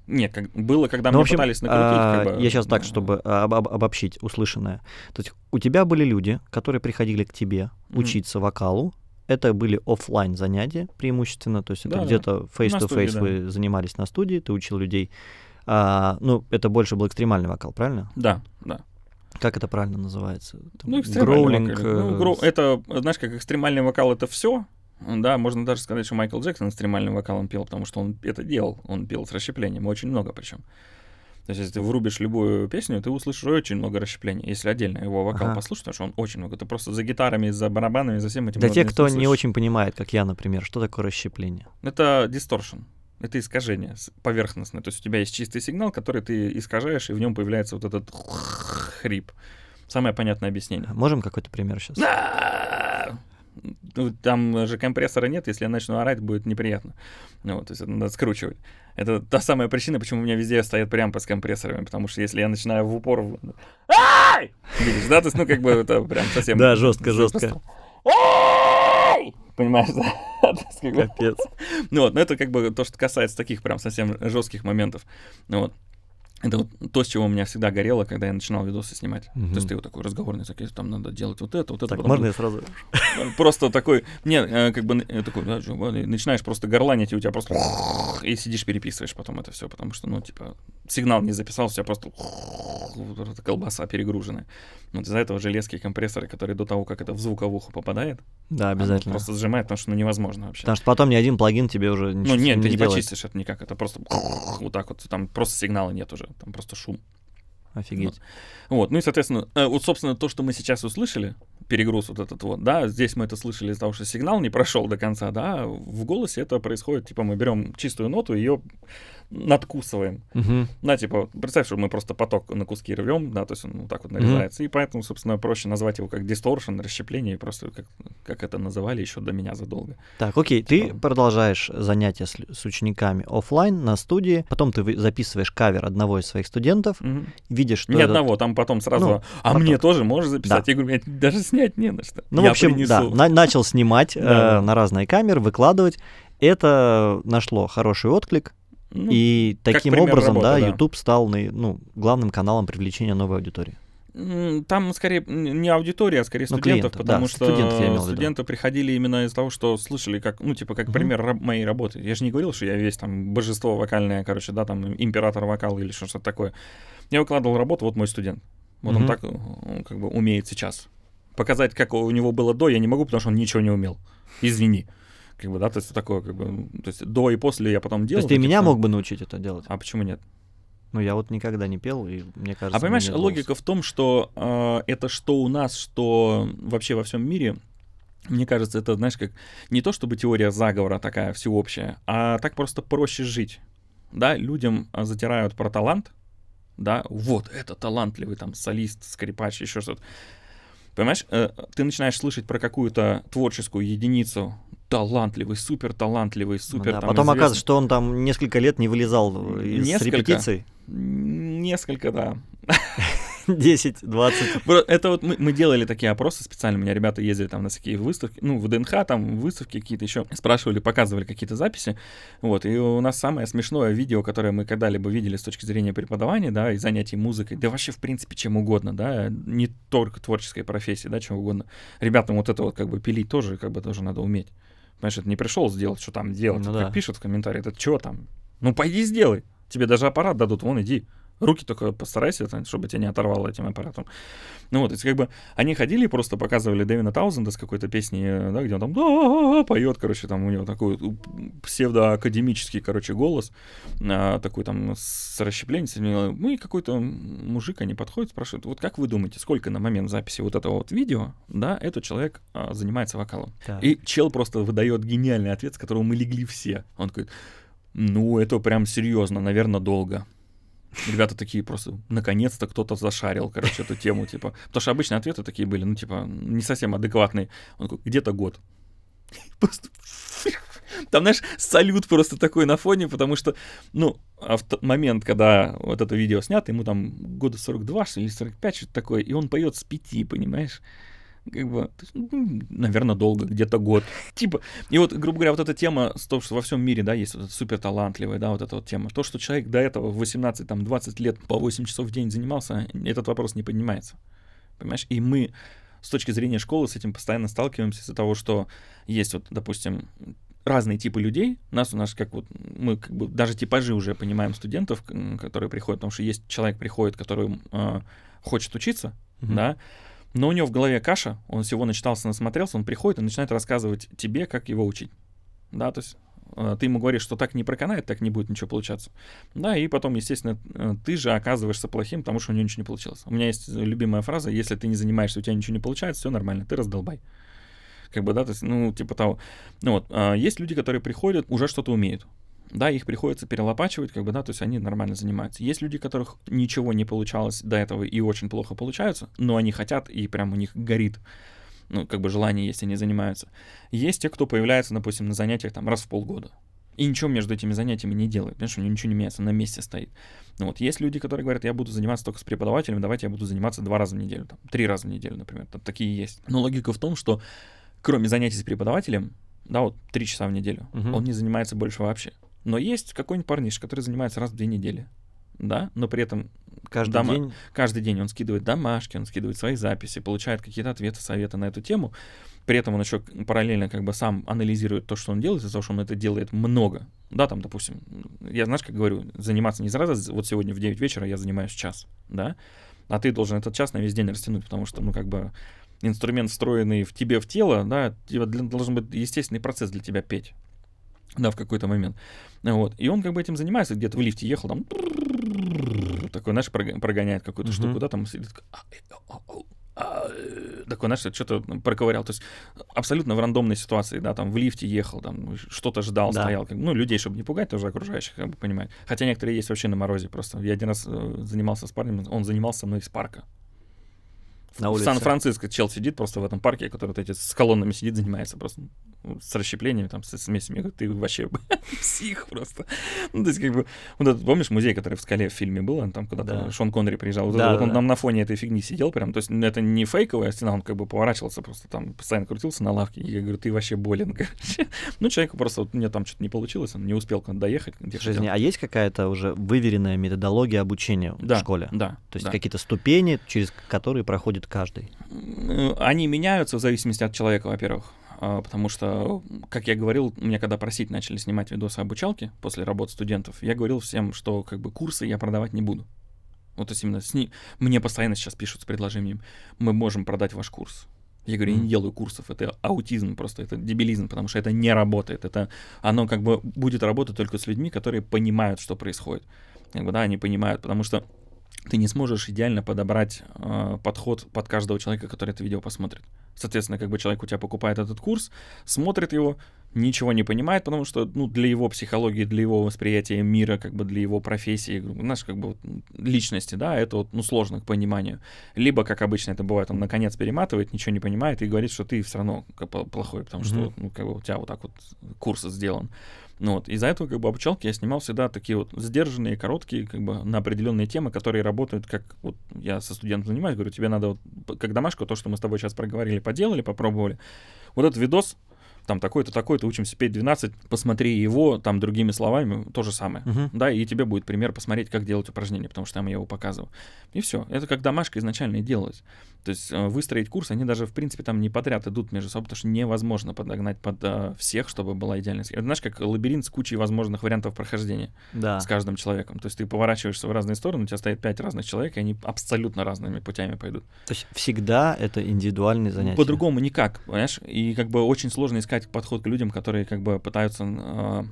S2: Нет, как, было, когда ну, мне общем, пытались накрутить.
S1: А,
S2: как бы,
S1: я сейчас так, чтобы об, об, обобщить услышанное. То есть у тебя были люди, которые приходили к тебе mm-hmm. учиться вокалу, это были офлайн занятия преимущественно, то есть это да, где-то face-to-face да. вы занимались на студии, ты учил людей. А, ну, это больше был экстремальный вокал, правильно?
S2: Да, да.
S1: Как это правильно называется?
S2: Там, ну, гроулинг. Ну, э, гро... Это, знаешь, как экстремальный вокал это все. Да, можно даже сказать, что Майкл Джексон экстремальным вокалом пел, потому что он это делал. Он пел с расщеплением, очень много причем. То есть, если ты врубишь любую песню, ты услышишь очень много расщепления. Если отдельно его вокал ага. послушать, потому что он очень много. Ты просто за гитарами, за барабанами, за всем этим.
S1: Для тех, кто услышишь. не очень понимает, как я, например, что такое расщепление?
S2: Это дисторшн. Это искажение поверхностное. То есть у тебя есть чистый сигнал, который ты искажаешь, и в нем появляется вот этот хрип. Самое понятное объяснение.
S1: Можем какой-то пример сейчас?
S2: Ну, там же компрессора нет, если я начну орать, будет неприятно. Ну, вот, то есть это надо скручивать. Это та самая причина, почему у меня везде стоят прям с компрессорами, потому что если я начинаю в упор... Ай! Видишь, да? То есть, ну, как бы это прям совсем...
S1: Да, жестко, жестко.
S2: Понимаешь, да? (laughs) Капец. Ну вот, но это как бы то, что касается таких прям совсем жестких моментов. Ну вот. Это вот то, с чего у меня всегда горело, когда я начинал видосы снимать. Угу. То есть ты вот такой разговорный, такой, там надо делать вот это, вот это.
S1: Так, можно я сразу? (laughs)
S2: Просто такой, не, э, как бы э, такой, да, начинаешь просто горланить, и у тебя просто и сидишь, переписываешь потом это все, потому что, ну, типа, сигнал не записался, у тебя просто колбаса перегруженная. Вот из-за этого железки компрессоры, которые до того, как это в звуковуху попадает,
S1: да, обязательно.
S2: просто сжимает, потому что ну, невозможно вообще.
S1: Потому что потом ни один плагин тебе уже
S2: Ну нет, ты не почистишь это никак, это просто вот так вот, там просто сигнала нет уже, там просто шум.
S1: Офигеть.
S2: Вот. вот, ну и, соответственно, э, вот, собственно, то, что мы сейчас услышали, перегруз вот этот вот, да, здесь мы это слышали из-за того, что сигнал не прошел до конца, да, в голосе это происходит, типа, мы берем чистую ноту, ее надкусываем. Угу. Да, типа, представь, что мы просто поток на куски рвем, да, то есть он вот так вот нарезается, угу. и поэтому, собственно, проще назвать его как дисторшн, расщепление, просто как, как это называли еще до меня задолго.
S1: Так, окей, типа... ты продолжаешь занятия с, с учениками офлайн на студии, потом ты записываешь кавер одного из своих студентов, угу. видишь, что
S2: Не этот... одного, там потом сразу, ну, а потом... мне тоже можешь записать? Да. Я говорю, даже снять не на что.
S1: Ну, Я в общем, принесу. да, на- начал снимать э, на разные камеры, выкладывать. Это нашло хороший отклик, ну, и таким образом, работы, да, да, YouTube стал ну, главным каналом привлечения новой аудитории.
S2: Там скорее не аудитория, а скорее ну, студентов, клиента, потому да, что студенты, студенты приходили именно из того, что слышали, как, ну, типа, как угу. пример раб- моей работы. Я же не говорил, что я весь там божество вокальное, короче, да, там император вокала или что-то такое. Я выкладывал работу, вот мой студент. Вот угу. он так он, как бы умеет сейчас. Показать, как у него было до, я не могу, потому что он ничего не умел. Извини. Как бы, да, то есть такое, как бы, то есть до и после я потом делал.
S1: То есть ты меня мог бы научить это делать?
S2: А почему нет?
S1: Ну, я вот никогда не пел, и мне кажется...
S2: А понимаешь, логика в том, что э, это что у нас, что вообще во всем мире, мне кажется, это, знаешь, как не то чтобы теория заговора такая всеобщая, а так просто проще жить. Да, людям а, затирают про талант, да, вот, это талантливый там солист, скрипач, еще что-то. Понимаешь, э, ты начинаешь слышать про какую-то творческую единицу, талантливый, супер талантливый, супер. Ну, да,
S1: там, потом известный. оказывается, что он там несколько лет не вылезал из несколько, репетиций.
S2: Несколько, да. (laughs)
S1: 10-20.
S2: Это вот мы, мы делали такие опросы специально. У меня ребята ездили там на всякие выставки, ну, в ДНХ, там выставки какие-то еще. Спрашивали, показывали какие-то записи. Вот. И у нас самое смешное видео, которое мы когда-либо видели с точки зрения преподавания, да, и занятий музыкой, да вообще, в принципе, чем угодно, да, не только творческой профессии, да, чем угодно. Ребятам вот это вот как бы пилить тоже, как бы тоже надо уметь. Понимаешь, это не пришел сделать, что там делать. Ну, как да. пишут в комментарии, это что там? Ну, пойди сделай. Тебе даже аппарат дадут, вон, иди. Руки только постарайся, чтобы тебя не оторвало этим аппаратом. Ну вот, то есть как бы они ходили и просто показывали Дэвина Таузенда с какой-то песней, да, где он там да, поет, короче, там у него такой псевдоакадемический, короче, голос, а, такой там с расщеплением. Ну и какой-то мужик, они подходят, спрашивают, вот как вы думаете, сколько на момент записи вот этого вот видео, да, этот человек а, занимается вокалом? Так. И чел просто выдает гениальный ответ, с которого мы легли все. Он говорит, ну, это прям серьезно, наверное, долго. Ребята такие просто, наконец-то кто-то зашарил, короче, эту тему, типа. Потому что обычно ответы такие были, ну, типа, не совсем адекватные. Он такой, где-то год. (laughs) Просто... (laughs) Там, знаешь, салют просто такой на фоне, потому что, ну, в тот момент, когда вот это видео снято, ему там года 42 что или 45, что-то такое, и он поет с пяти, понимаешь? Как бы, ну, наверное, долго, где-то год. (laughs) Типа, и вот, грубо говоря, вот эта тема с том, что во всем мире, да, есть вот супер талантливая, да, вот эта вот тема. То, что человек до этого в 18, там, 20 лет по 8 часов в день занимался, этот вопрос не поднимается. Понимаешь? И мы с точки зрения школы с этим постоянно сталкиваемся из-за того, что есть вот, допустим, разные типы людей. Нас у нас как вот мы как бы даже типажи уже понимаем студентов, которые приходят, потому что есть человек приходит, который э, хочет учиться, mm-hmm. да, но у него в голове каша, он всего начитался, насмотрелся, он приходит и начинает рассказывать тебе, как его учить. Да, то есть э, ты ему говоришь, что так не проканает, так не будет ничего получаться. Да, и потом, естественно, э, ты же оказываешься плохим, потому что у него ничего не получилось. У меня есть любимая фраза, если ты не занимаешься, у тебя ничего не получается, все нормально, ты раздолбай. Как бы, да, то есть, ну, типа того. Ну вот, а есть люди, которые приходят, уже что-то умеют да, их приходится перелопачивать, как бы, да, то есть они нормально занимаются. Есть люди, которых ничего не получалось до этого и очень плохо получаются, но они хотят, и прям у них горит, ну, как бы желание есть, они занимаются. Есть те, кто появляется, допустим, на занятиях там раз в полгода, и ничего между этими занятиями не делает, понимаешь, у него ничего не меняется, на месте стоит. Ну вот, есть люди, которые говорят, я буду заниматься только с преподавателем, давайте я буду заниматься два раза в неделю, там, три раза в неделю, например, там такие есть. Но логика в том, что кроме занятий с преподавателем, да, вот три часа в неделю, угу. он не занимается больше вообще. Но есть какой-нибудь парниш, который занимается раз в две недели. Да, но при этом
S1: каждый дома... день
S2: каждый день он скидывает домашки, он скидывает свои записи, получает какие-то ответы, советы на эту тему. При этом он еще параллельно как бы сам анализирует то, что он делает, из-за того, что он это делает много. Да, там, допустим, я, знаешь, как говорю, заниматься не сразу, вот сегодня в 9 вечера я занимаюсь час, да, а ты должен этот час на весь день растянуть, потому что, ну, как бы инструмент, встроенный в тебе в тело, да, должен быть естественный процесс для тебя петь да, в какой-то момент. Вот. И он как бы этим занимается, где-то в лифте ехал, там такой, знаешь, прогоняет какую-то штуку, да, там сидит, такой, знаешь, что-то проковырял. То есть абсолютно в рандомной ситуации, да, там в лифте ехал, там что-то ждал, да. стоял. Как, ну, людей, чтобы не пугать, тоже окружающих, как бы понимать. Хотя некоторые есть вообще на морозе просто. Я один раз э, занимался с парнем, он занимался со мной из парка. На улице. В Сан-Франциско чел сидит просто в этом парке, который вот эти с колоннами сидит, занимается просто с расщеплениями, там, с смесями. Я ты вообще (laughs) псих просто. Ну, то есть, как бы, вот этот, помнишь, музей, который в скале в фильме был, он там куда-то да. Шон Коннери приезжал, вот, да, вот да, он да. там на фоне этой фигни сидел прям, то есть это не фейковая стена, он как бы поворачивался просто там, постоянно крутился на лавке, и я говорю, ты вообще болен, (laughs) короче. Ну, человеку просто, вот мне там что-то не получилось, он не успел доехать.
S1: Жизни, а есть какая-то уже выверенная методология обучения
S2: да,
S1: в школе?
S2: Да,
S1: То есть
S2: да.
S1: какие-то ступени, через которые проходит каждый?
S2: Они меняются в зависимости от человека, во-первых. А, потому что, как я говорил, мне когда просить начали снимать видосы обучалки после работы студентов, я говорил всем, что как бы курсы я продавать не буду. Вот то есть именно сни... мне постоянно сейчас пишут с предложением, мы можем продать ваш курс. Я говорю, я не делаю курсов, это аутизм просто, это дебилизм, потому что это не работает. Это, оно как бы будет работать только с людьми, которые понимают, что происходит. Как бы, да, они понимают, потому что ты не сможешь идеально подобрать э, подход под каждого человека, который это видео посмотрит. Соответственно, как бы человек у тебя покупает этот курс, смотрит его, ничего не понимает, потому что ну, для его психологии, для его восприятия мира, как бы для его профессии, знаешь, как бы личности, да, это вот, ну, сложно к пониманию. Либо, как обычно это бывает, он наконец перематывает, ничего не понимает и говорит, что ты все равно плохой, потому что, mm-hmm. ну, как бы у тебя вот так вот курс сделан. Ну вот, из-за этого как бы обучалки я снимал всегда такие вот сдержанные, короткие, как бы на определенные темы, которые работают, как вот я со студентом занимаюсь, говорю, тебе надо вот, как домашку, то, что мы с тобой сейчас проговорили, поделали, попробовали. Вот этот видос, там такой-то, такой-то, учимся петь 12, посмотри его, там другими словами, то же самое,
S1: Мгм.
S2: да, и тебе будет пример посмотреть, как делать упражнения, потому что там я его показываю. И все, это как домашка изначально и делалось. То есть э, выстроить курс, они даже, в принципе, там не подряд идут между собой, потому что невозможно подогнать под э, всех, чтобы была идеальная схема. Это знаешь, как лабиринт с кучей возможных вариантов прохождения
S1: Да.
S2: с каждым человеком. То есть ты поворачиваешься в разные стороны, у тебя стоит пять разных человек, и они абсолютно разными путями пойдут.
S1: То есть всегда это индивидуальные занятия.
S2: По-другому никак, понимаешь? И как бы очень сложно искать подход к людям, которые как бы пытаются э,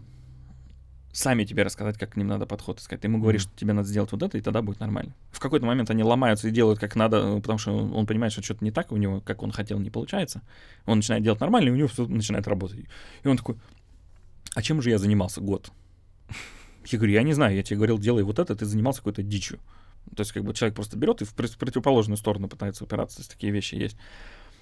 S2: сами тебе рассказать, как к ним надо подход искать. Ты ему говоришь, что тебе надо сделать вот это, и тогда будет нормально. В какой-то момент они ломаются и делают как надо, э, потому что он он понимает, что что-то не так, у него, как он хотел, не получается. Он начинает делать нормально, и у него все начинает работать. И он такой, а чем же я занимался год? (laughs) Я говорю, я не знаю, я тебе говорил, делай вот это, ты занимался какой-то дичью. То есть как бы человек просто берет и в противоположную сторону пытается упираться, то есть такие вещи есть.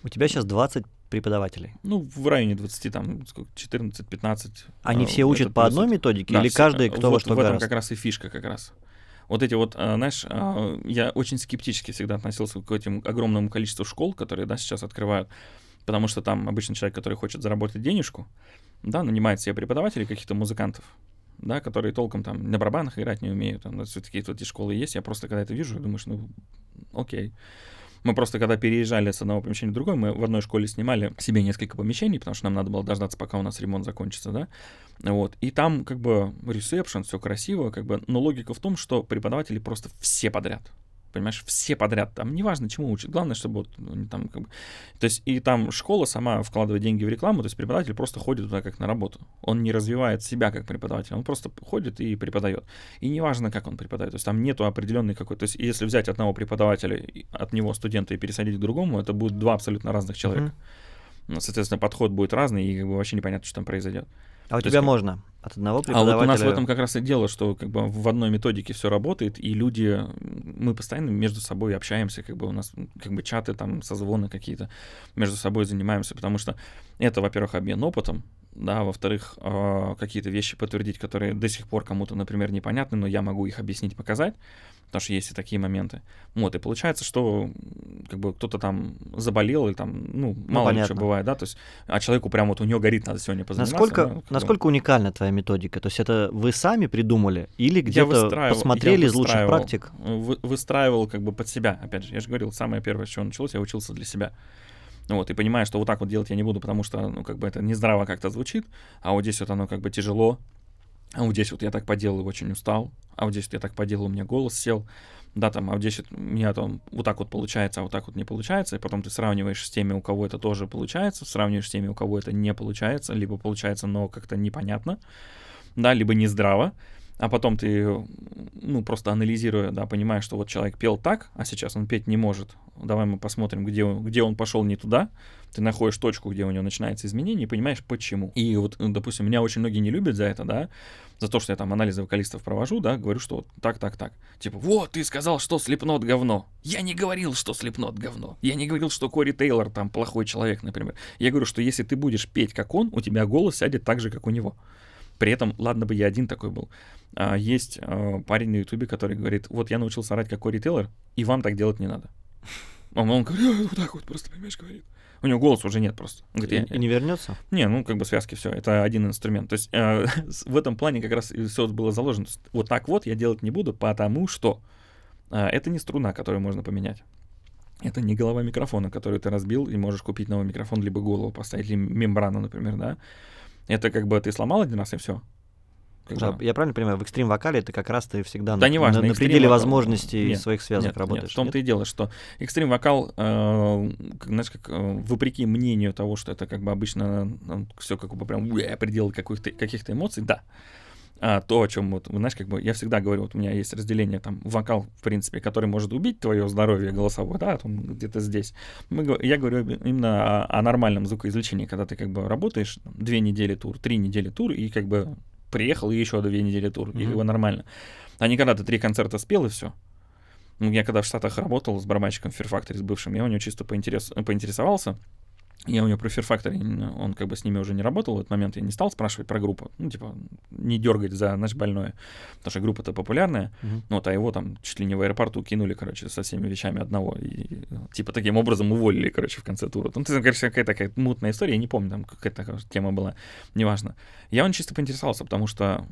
S1: У тебя сейчас 20 преподавателей.
S2: Ну, в районе 20, там, сколько, 14-15.
S1: Они
S2: а,
S1: все учат по одной методике
S2: Да,
S1: или
S2: все,
S1: каждый,
S2: э,
S1: кто во
S2: вот
S1: что
S2: в этом как раз и фишка как раз. Вот эти вот, а, знаешь, я очень скептически всегда относился к этим огромному количеству школ, которые, да, сейчас открывают, потому что там обычно человек, который хочет заработать денежку, да, нанимает себе преподавателей, каких-то музыкантов, да, которые толком там на барабанах играть не умеют. Там, все-таки вот эти школы есть. Я просто когда это вижу, думаешь, ну, окей. Мы просто, когда переезжали с одного помещения в другое, мы в одной школе снимали себе несколько помещений, потому что нам надо было дождаться, пока у нас ремонт закончится, да. Вот. И там как бы ресепшн, все красиво, как бы, но логика в том, что преподаватели просто все подряд. Понимаешь, все подряд. Там неважно, чему учат. Главное, чтобы вот они там как бы... То есть и там школа сама вкладывает деньги в рекламу, то есть преподаватель просто ходит туда как на работу. Он не развивает себя как преподаватель, он просто ходит и преподает. И неважно, как он преподает. То есть там нету определенной какой... То есть если взять одного преподавателя, от него студента и пересадить к другому, это будут два абсолютно разных человека. Ну, Соответственно, подход будет разный, и как бы вообще непонятно, что там произойдет.
S1: А у
S2: То есть
S1: тебя
S2: как-
S1: можно от одного
S2: А вот
S1: преподавателя...
S2: у нас в этом как раз и дело, что как бы в одной методике все работает, и люди, мы постоянно между собой общаемся, как бы у нас как бы чаты, там, созвоны какие-то между собой занимаемся, потому что это, во-первых, обмен опытом, да, во-вторых, э, какие-то вещи подтвердить, которые до сих пор кому-то, например, непонятны, но я могу их объяснить, показать, потому что есть и такие моменты. Вот, и получается, что как бы кто-то там заболел, или там, ну, мало ли что бывает, да, то есть, а человеку прям вот у него горит, надо сегодня позаниматься.
S1: Насколько,
S2: ну, как бы-
S1: насколько уникальна твоя методика? То есть это вы сами придумали или где-то посмотрели из лучших практик?
S2: вы- выстраивал как бы под себя, опять же. Я же говорил, самое первое, с чего началось, я учился для себя. Ну Вот, и понимаю, что вот так вот делать я не буду, потому что, ну, как бы это нездраво как-то звучит, а вот здесь вот оно как бы тяжело, а вот здесь вот я так поделал и очень устал, а вот здесь вот я так поделал, у меня голос сел, да, там, а вот здесь вот у меня там вот так вот получается, а вот так вот не получается, и потом ты сравниваешь с теми, у кого это тоже получается, сравниваешь с теми, у кого это не получается, либо получается, но как-то непонятно, да, либо нездраво, а потом ты, ну, просто анализируя, да, понимаешь, что вот человек пел так, а сейчас он петь не может. Давай мы посмотрим, где, где он пошел не туда. Ты находишь точку, где у него начинается изменение, и понимаешь, почему. И вот, ну, допустим, меня очень многие не любят за это, да, за то, что я там анализы вокалистов провожу, да, говорю, что вот так, так, так. Типа, вот, ты сказал, что Слепнот говно. Я не говорил, что Слепнот говно. Я не говорил, что Кори Тейлор там плохой человек, например. Я говорю, что если ты будешь петь как он, у тебя голос сядет так же, как у него. При этом, ладно бы я один такой был. А, есть а, парень на Ютубе, который говорит, вот я научился орать как Кори Тейлор, и вам так делать не надо. Он, он говорит, «А, вот так вот просто, понимаешь, говорит. У него голоса уже нет просто. Он говорит,
S1: И,
S2: «Я-
S1: не вернется?
S2: не, ну как бы связки все, это один инструмент. То есть э, (laughs) в этом плане как раз все было заложено. Есть Вот так вот я делать не буду, потому что э, это не струна, которую можно поменять. Это не голова микрофона, которую ты разбил, и можешь купить новый микрофон, либо голову поставить, или мембрану, например, да. Это как бы ты сломал один раз и все.
S1: Да, Я правильно понимаю, в экстрим-вокале ты как раз ты всегда
S2: Да
S1: на,
S2: неважно,
S1: на- на
S2: экстрим
S1: пределе
S2: вокал.
S1: возможностей
S2: Нет,
S1: своих связок
S2: Нет,
S1: работаешь.
S2: Нет, в том-то
S1: нет?
S2: и дело, что экстрим вокал, э, как, знаешь, как э, вопреки мнению того, что это как бы обычно все как бы прям уэ, предел каких-то, каких-то эмоций, да. А то, о чем вот, знаешь, как бы я всегда говорю, вот у меня есть разделение там вокал, в принципе, который может убить твое здоровье голосовое, да, он где-то здесь. Мы, я говорю именно о, о нормальном звукоизвлечении, когда ты как бы работаешь там, две недели тур, три недели тур, и как бы приехал и еще две недели тур, и
S1: Мгм.
S2: как бы нормально. А не когда ты три концерта спел и все. Ну, я когда в Штатах работал с барабанщиком в Fear Factory, с бывшим, я у него чисто поинтерес... поинтересовался. Я у него про Fear Factory, он как бы с ними уже не работал в этот момент, я не стал спрашивать про группу, ну, типа, не дергать за наш больное, потому что группа-то популярная,
S1: Мгм.
S2: ну, вот, а его там чуть ли не в аэропорту кинули, короче, со всеми вещами одного, и, типа, таким образом уволили, короче, в конце тура. Ну, ты, конечно, какая-то такая мутная история, я не помню, там какая-то такая тема была, неважно. Я он чисто поинтересовался, потому что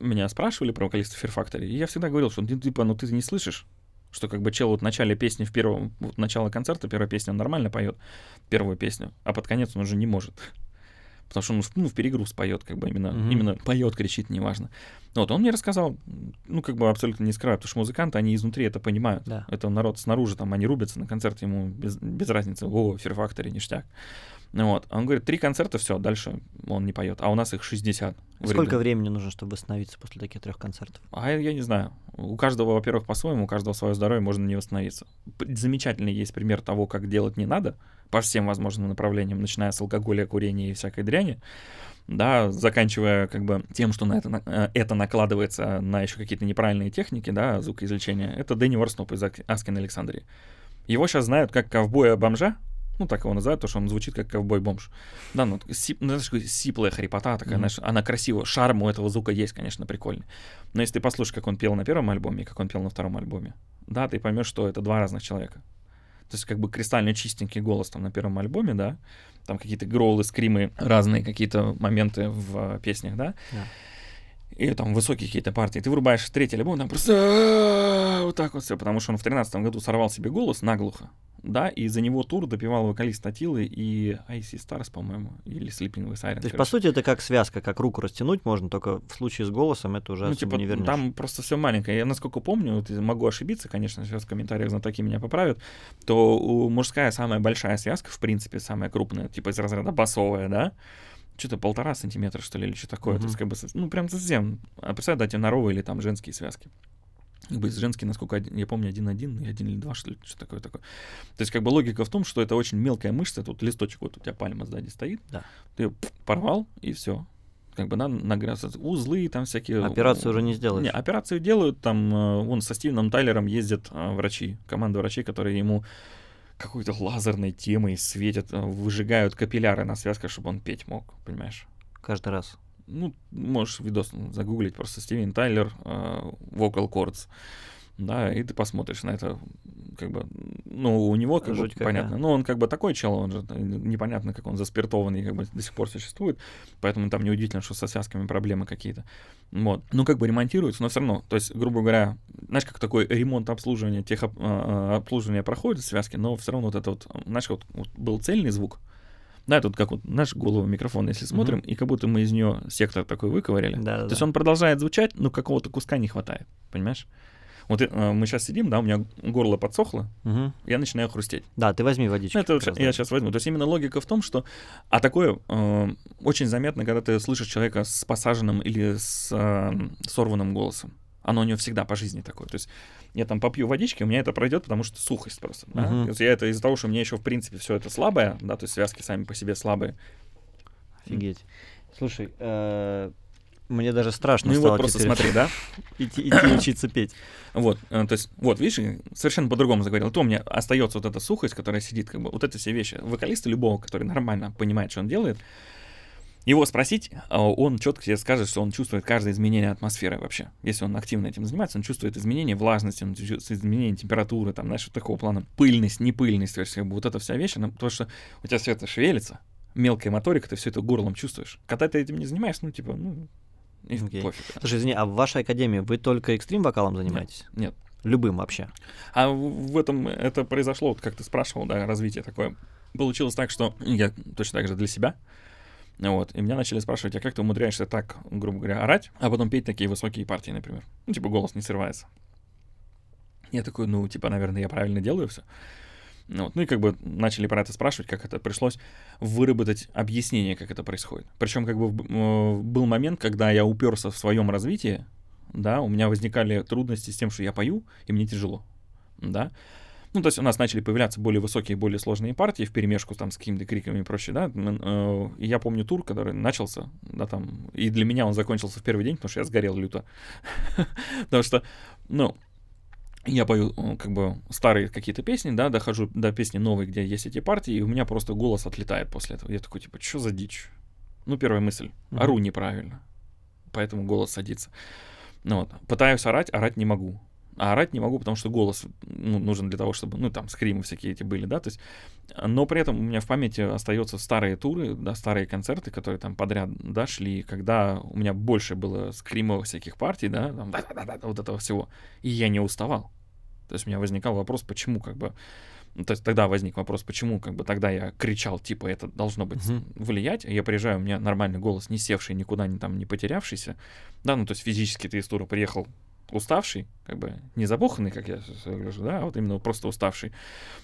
S2: меня спрашивали про вокалиста Fear Factory, и я всегда говорил, что, ну, типа, ну, ты не слышишь, что как бы чел вот в начале песни, в первом, вот начало концерта, первая песня он нормально поет, первую песню, а под конец он уже не может. (laughs) Потому что он ну, в перегруз поет, как бы именно,
S1: Мгм.
S2: именно поет, кричит, неважно. Вот, он мне рассказал, ну, как бы абсолютно не скрываю, потому что музыканты, они изнутри это понимают.
S1: Да.
S2: Это народ снаружи, там, они рубятся на концерте, ему без, без разницы, о, Fear Factory, ништяк. Вот. Он говорит, три концерта, все, дальше он не поет. А у нас их 60. в
S1: Сколько времени нужно, чтобы восстановиться после таких трех концертов?
S2: А я, не знаю. У каждого, во-первых, по-своему, у каждого свое здоровье, можно не восстановиться. Замечательный есть пример того, как делать не надо по всем возможным направлениям, начиная с алкоголя, курения и всякой дряни, да, заканчивая как бы тем, что на это, э, это накладывается на еще какие-то неправильные техники, да, звукоизвлечения. Это Дэнни Ворсноп из Аскин Александрии. Его сейчас знают как ковбоя-бомжа, ну, так его называют, потому что он звучит как ковбой-бомж. Да, ну, сип, ну, знаешь, сиплая хрипота такая,
S1: Мгм.
S2: знаешь, она красивая, шарм у этого звука есть, конечно, прикольный. Но если ты послушаешь, как он пел на первом альбоме и как он пел на втором альбоме, да, ты поймешь, что это два разных человека. То есть как бы кристально чистенький голос там на первом альбоме, да, там какие-то гроулы, скримы, разные какие-то моменты в э, песнях, да,
S1: Да.
S2: И там высокие какие-то партии. Ты врубаешь третий альбом, там просто вот так вот все, потому что он в тринадцатом году сорвал себе голос наглухо, да, и за него тур допивал вокалист Атилы и IC Stars, по-моему, или Sleeping with Siren.
S1: То есть, по сути, это как связка, как руку растянуть можно, только в случае с голосом это уже
S2: Ну, типа,
S1: не вернешь.
S2: там просто все маленькое. Я, насколько помню, вот, могу ошибиться, конечно, сейчас в комментариях знатоки меня поправят, то у мужская самая большая связка, в принципе, самая крупная, типа из разряда басовая, да, что-то полтора сантиметра, что ли, или что такое. То есть, как бы, ну, прям совсем. А представь, да, теноровые или там женские связки. Как бы женские, насколько один- я помню, один-один, и один или два, что ли, что такое такое. То есть, как бы логика в том, что это очень мелкая мышца, тут листочек вот у тебя пальма сзади стоит,
S1: Да.
S2: ты её порвал, и все. Как бы надо нагряться. Узлы там всякие.
S1: Операцию уже не сделаешь.
S2: Не, операцию делают, там, э, вон, со Стивеном Тайлером ездят э, врачи, команда врачей, которые ему какой-то лазерной темой светят, э, выжигают капилляры на связках, чтобы он петь мог, понимаешь?
S1: Каждый раз.
S2: Ну, можешь видос загуглить, просто Стивен Тайлер, э, Vocal Cords, да, и ты посмотришь на это, как бы, ну, у него, как
S1: Жуть
S2: бы,
S1: какая.
S2: понятно, ну, он как бы такой чел, он же э, непонятно, как он заспиртованный, как бы до сих пор существует, поэтому там неудивительно, что со связками проблемы какие-то, вот, ну, как бы ремонтируется, но все равно, то есть, грубо говоря, знаешь, как такой ремонт обслуживания, тех обслуживания проходит связки, но все равно вот это вот, знаешь, вот, вот был цельный звук, да, тут как вот наш голову микрофон, если смотрим, и как будто мы из нее сектор такой выковыряли.
S1: Да,
S2: То есть он продолжает звучать, но какого-то куска не хватает, понимаешь? Вот э, мы сейчас сидим, да, у меня горло подсохло, я начинаю хрустеть.
S1: Да, ты возьми водички.
S2: Ну, это вот
S1: раз,
S2: я
S1: да.
S2: сейчас возьму. То есть именно логика в том, что... А такое э, очень заметно, когда ты слышишь человека с посаженным или с э, сорванным голосом. Оно у него всегда по жизни такое. То есть я там попью водички, у меня это пройдет, потому что сухость просто. да.
S1: Мгм.
S2: То есть я это из-за того, что у меня еще, в принципе, все это слабое, да, то есть связки сами по себе слабые.
S1: Офигеть. Слушай, э, мне даже страшно
S2: Ну
S1: стало
S2: вот просто
S1: теперь
S2: смотри, (laughs) да?
S1: идти, идти учиться петь.
S2: Вот, э, то есть, вот, видишь, совершенно по-другому заговорил. То у меня остается вот эта сухость, которая сидит, как бы, вот это все вещи. Вокалиста любого, который нормально понимает, что он делает, его спросить, а он четко тебе скажет, что он чувствует каждое изменение атмосферы вообще. Если он активно этим занимается, он чувствует изменение влажности, он чувствует изменение температуры, там, знаешь, вот такого плана. Пыльность, непыльность, то есть, как бы, вот эта вся вещь, она, потому что у тебя все это шевелится, мелкая моторика, ты все это горлом чувствуешь. Когда ты этим не занимаешься, ну, типа, ну, и
S1: Окей.
S2: пофиг.
S1: Слушай, извини, а в вашей академии вы только экстрим-вокалом занимаетесь?
S2: Нет.
S1: Любым вообще?
S2: А в в этом это произошло, вот как ты спрашивал, да, развитие такое. Получилось так, что я точно так же для себя. Вот, и меня начали спрашивать, а как ты умудряешься так, грубо говоря, орать, а потом петь такие высокие партии, например. Ну, типа, голос не срывается. Я такой, ну, типа, наверное, я правильно делаю все. Ну, вот, ну и как бы начали про это спрашивать, как это пришлось выработать объяснение, как это происходит. Причем как бы э, был момент, когда я уперся в своем развитии, да, у меня возникали трудности с тем, что я пою, и мне тяжело, да. Ну, то есть у нас начали появляться более высокие, более сложные партии в перемешку там с какими-то криками и прочее, да. Э, я помню тур, который начался, да, там, и для меня он закончился в первый день, потому что я сгорел люто. (laughs) Потому что, ну, я пою э, как бы старые какие-то песни, да, дохожу до песни новой, где есть эти партии, и у меня просто голос отлетает после этого. Я такой, типа, что за дичь? Ну, первая мысль, ору неправильно, поэтому голос садится. Ну, вот. Пытаюсь орать, орать не могу. А орать не могу, потому что голос ну, нужен для того, чтобы, ну, там, скримы всякие эти были, да, то есть, но при этом у меня в памяти остаются старые туры, да, старые концерты, которые там подряд, да, шли, когда у меня больше было скримовых всяких партий, да, там, вот этого всего, и я не уставал. То есть у меня возникал вопрос, почему, как бы, то есть тогда возник вопрос, почему как бы тогда я кричал, типа, это должно быть uh-huh. влиять. Я приезжаю, у меня нормальный голос, не севший, никуда не там не потерявшийся. Да, ну то есть физически ты из тура приехал уставший, как бы не забуханный, как я говорю, да, а вот именно просто уставший.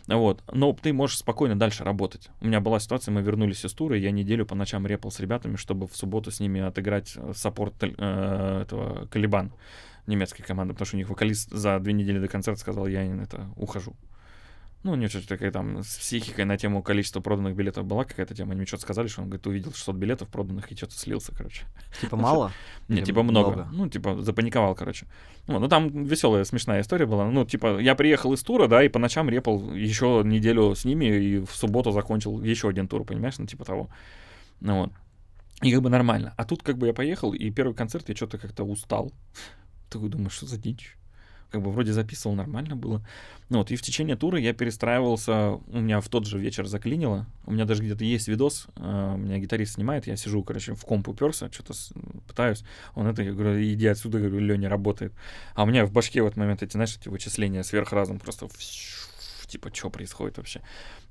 S2: Вот. Но ты можешь спокойно дальше работать. У меня была ситуация, мы вернулись из тура, я неделю по ночам репал с ребятами, чтобы в субботу с ними отыграть э, саппорт э, этого Калибан немецкой команды, потому что у них вокалист за две недели до концерта сказал, я это ухожу. Ну, у него что-то такая там с психикой на тему количества проданных билетов была какая-то тема. Они мне что-то сказали, что он, говорит, увидел 600 билетов проданных и что-то слился, короче.
S1: Типа мало? (laughs)
S2: Нет, типа много. Ну, типа запаниковал, короче. Ну, ну, там веселая, смешная история была. Ну, типа, я приехал из тура, да, и по ночам репал еще неделю с ними, и в субботу закончил еще один тур, понимаешь, ну, типа того. Ну, вот. И как бы нормально. А тут как бы я поехал, и первый концерт я что-то как-то устал. (laughs) Такой думаю, что за дичь? Как бы вроде записывал нормально было. Ну вот, и в течение тура я перестраивался, у меня в тот же вечер заклинило, у меня даже где-то есть видос, у меня гитарист снимает, я сижу, короче, в комп уперся, что-то пытаюсь, он это, я говорю, иди отсюда, говорю, Леня работает. А у меня в башке в этот момент эти, знаешь, эти вычисления сверхразум просто типа, что происходит вообще.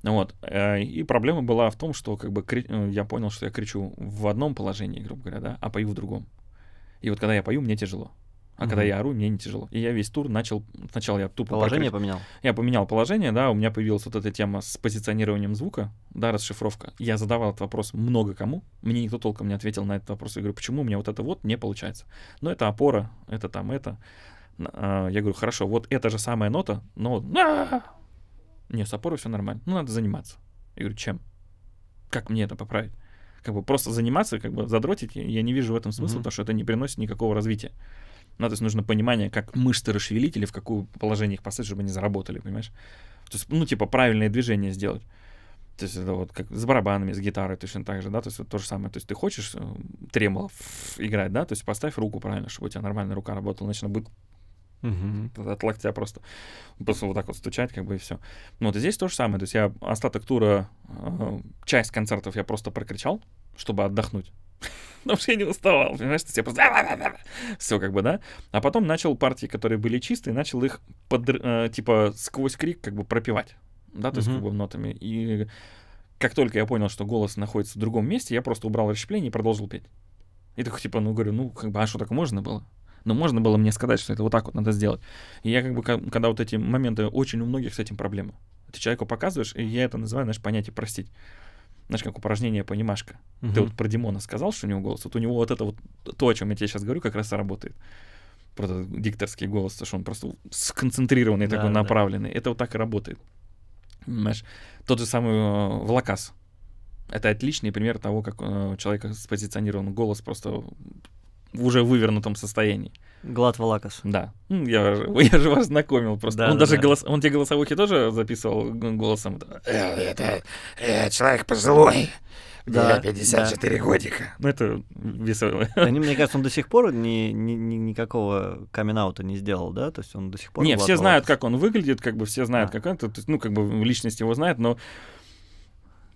S2: Вот. Э, и проблема была в том, что как бы э, я понял, что я кричу в одном положении, грубо говоря, да, а пою в другом. И вот когда я пою, мне тяжело. А угу. когда я ору, мне не тяжело. И я весь тур начал... Сначала я тупо...
S1: Положение прокрыть. поменял?
S2: Я поменял положение, да, у меня появилась вот эта тема с позиционированием звука, да, расшифровка. Я задавал этот вопрос много кому, мне никто толком не ответил на этот вопрос. Я говорю, почему у меня вот это вот не получается? Ну, это опора, это там это. А, я говорю, хорошо, вот эта же самая нота, но... Не, с опорой все нормально. Ну, надо заниматься. Я говорю, чем? Как мне это поправить? Как бы просто заниматься, как бы задротить, я не вижу в этом смысла, mm-hmm. потому что это не приносит никакого развития. Ну, то есть нужно понимание, как мышцы расшевелить или в какое положение их поставить, чтобы они заработали, понимаешь? То есть, ну, типа, правильное движение сделать. То есть это вот как с барабанами, с гитарой точно так же, да, то есть вот то же самое. То есть ты хочешь э, тремоло играть, да, то есть поставь руку правильно, чтобы у тебя нормальная рука работала, иначе она будет uh от локтя просто, просто вот так вот стучать, как бы и все. Ну вот и здесь то же самое. То есть я остаток тура, э, часть концертов я просто прокричал, чтобы отдохнуть. Потому что я не уставал, понимаешь, что я просто... (laughs) Все как бы, да? А потом начал партии, которые были чистые, начал их под, э, типа сквозь крик как бы пропивать, да, то есть как бы нотами. И как только я понял, что голос находится в другом месте, я просто убрал расщепление и продолжил петь. И такой, типа, ну, говорю, ну, как бы, а что, так можно было? Но ну, можно было мне сказать, что это вот так вот надо сделать. И я как бы, когда вот эти моменты, очень у многих с этим проблемы. Ты человеку показываешь, и я это называю, знаешь, понятие простить знаешь, как упражнение понимашка. Угу. Ты вот про Димона сказал, что у него голос. Вот у него вот это вот, то, о чем я тебе сейчас говорю, как раз и работает. Про дикторский голос, что он просто сконцентрированный, да, такой да. направленный. Это вот так и работает. Понимаешь? Тот же самый э, Влакас. Это отличный пример того, как э, человека спозиционирован голос просто в уже вывернутом состоянии.
S1: Глад Валакас.
S2: Да. Я, (laughs) я же вас знакомил просто. Да, он да, даже да. голос. Он те голосовухи тоже записывал голосом.
S3: Э, это, это человек пожилой. Да, 54 да. годика.
S2: Ну, это весело.
S1: Они, мне кажется, он до сих пор ни, ни, ни, никакого камин не сделал, да? То есть он до сих пор...
S2: Не, все знают, как он выглядит, как бы все знают, а. как он... То есть, ну, как бы личность его знает, но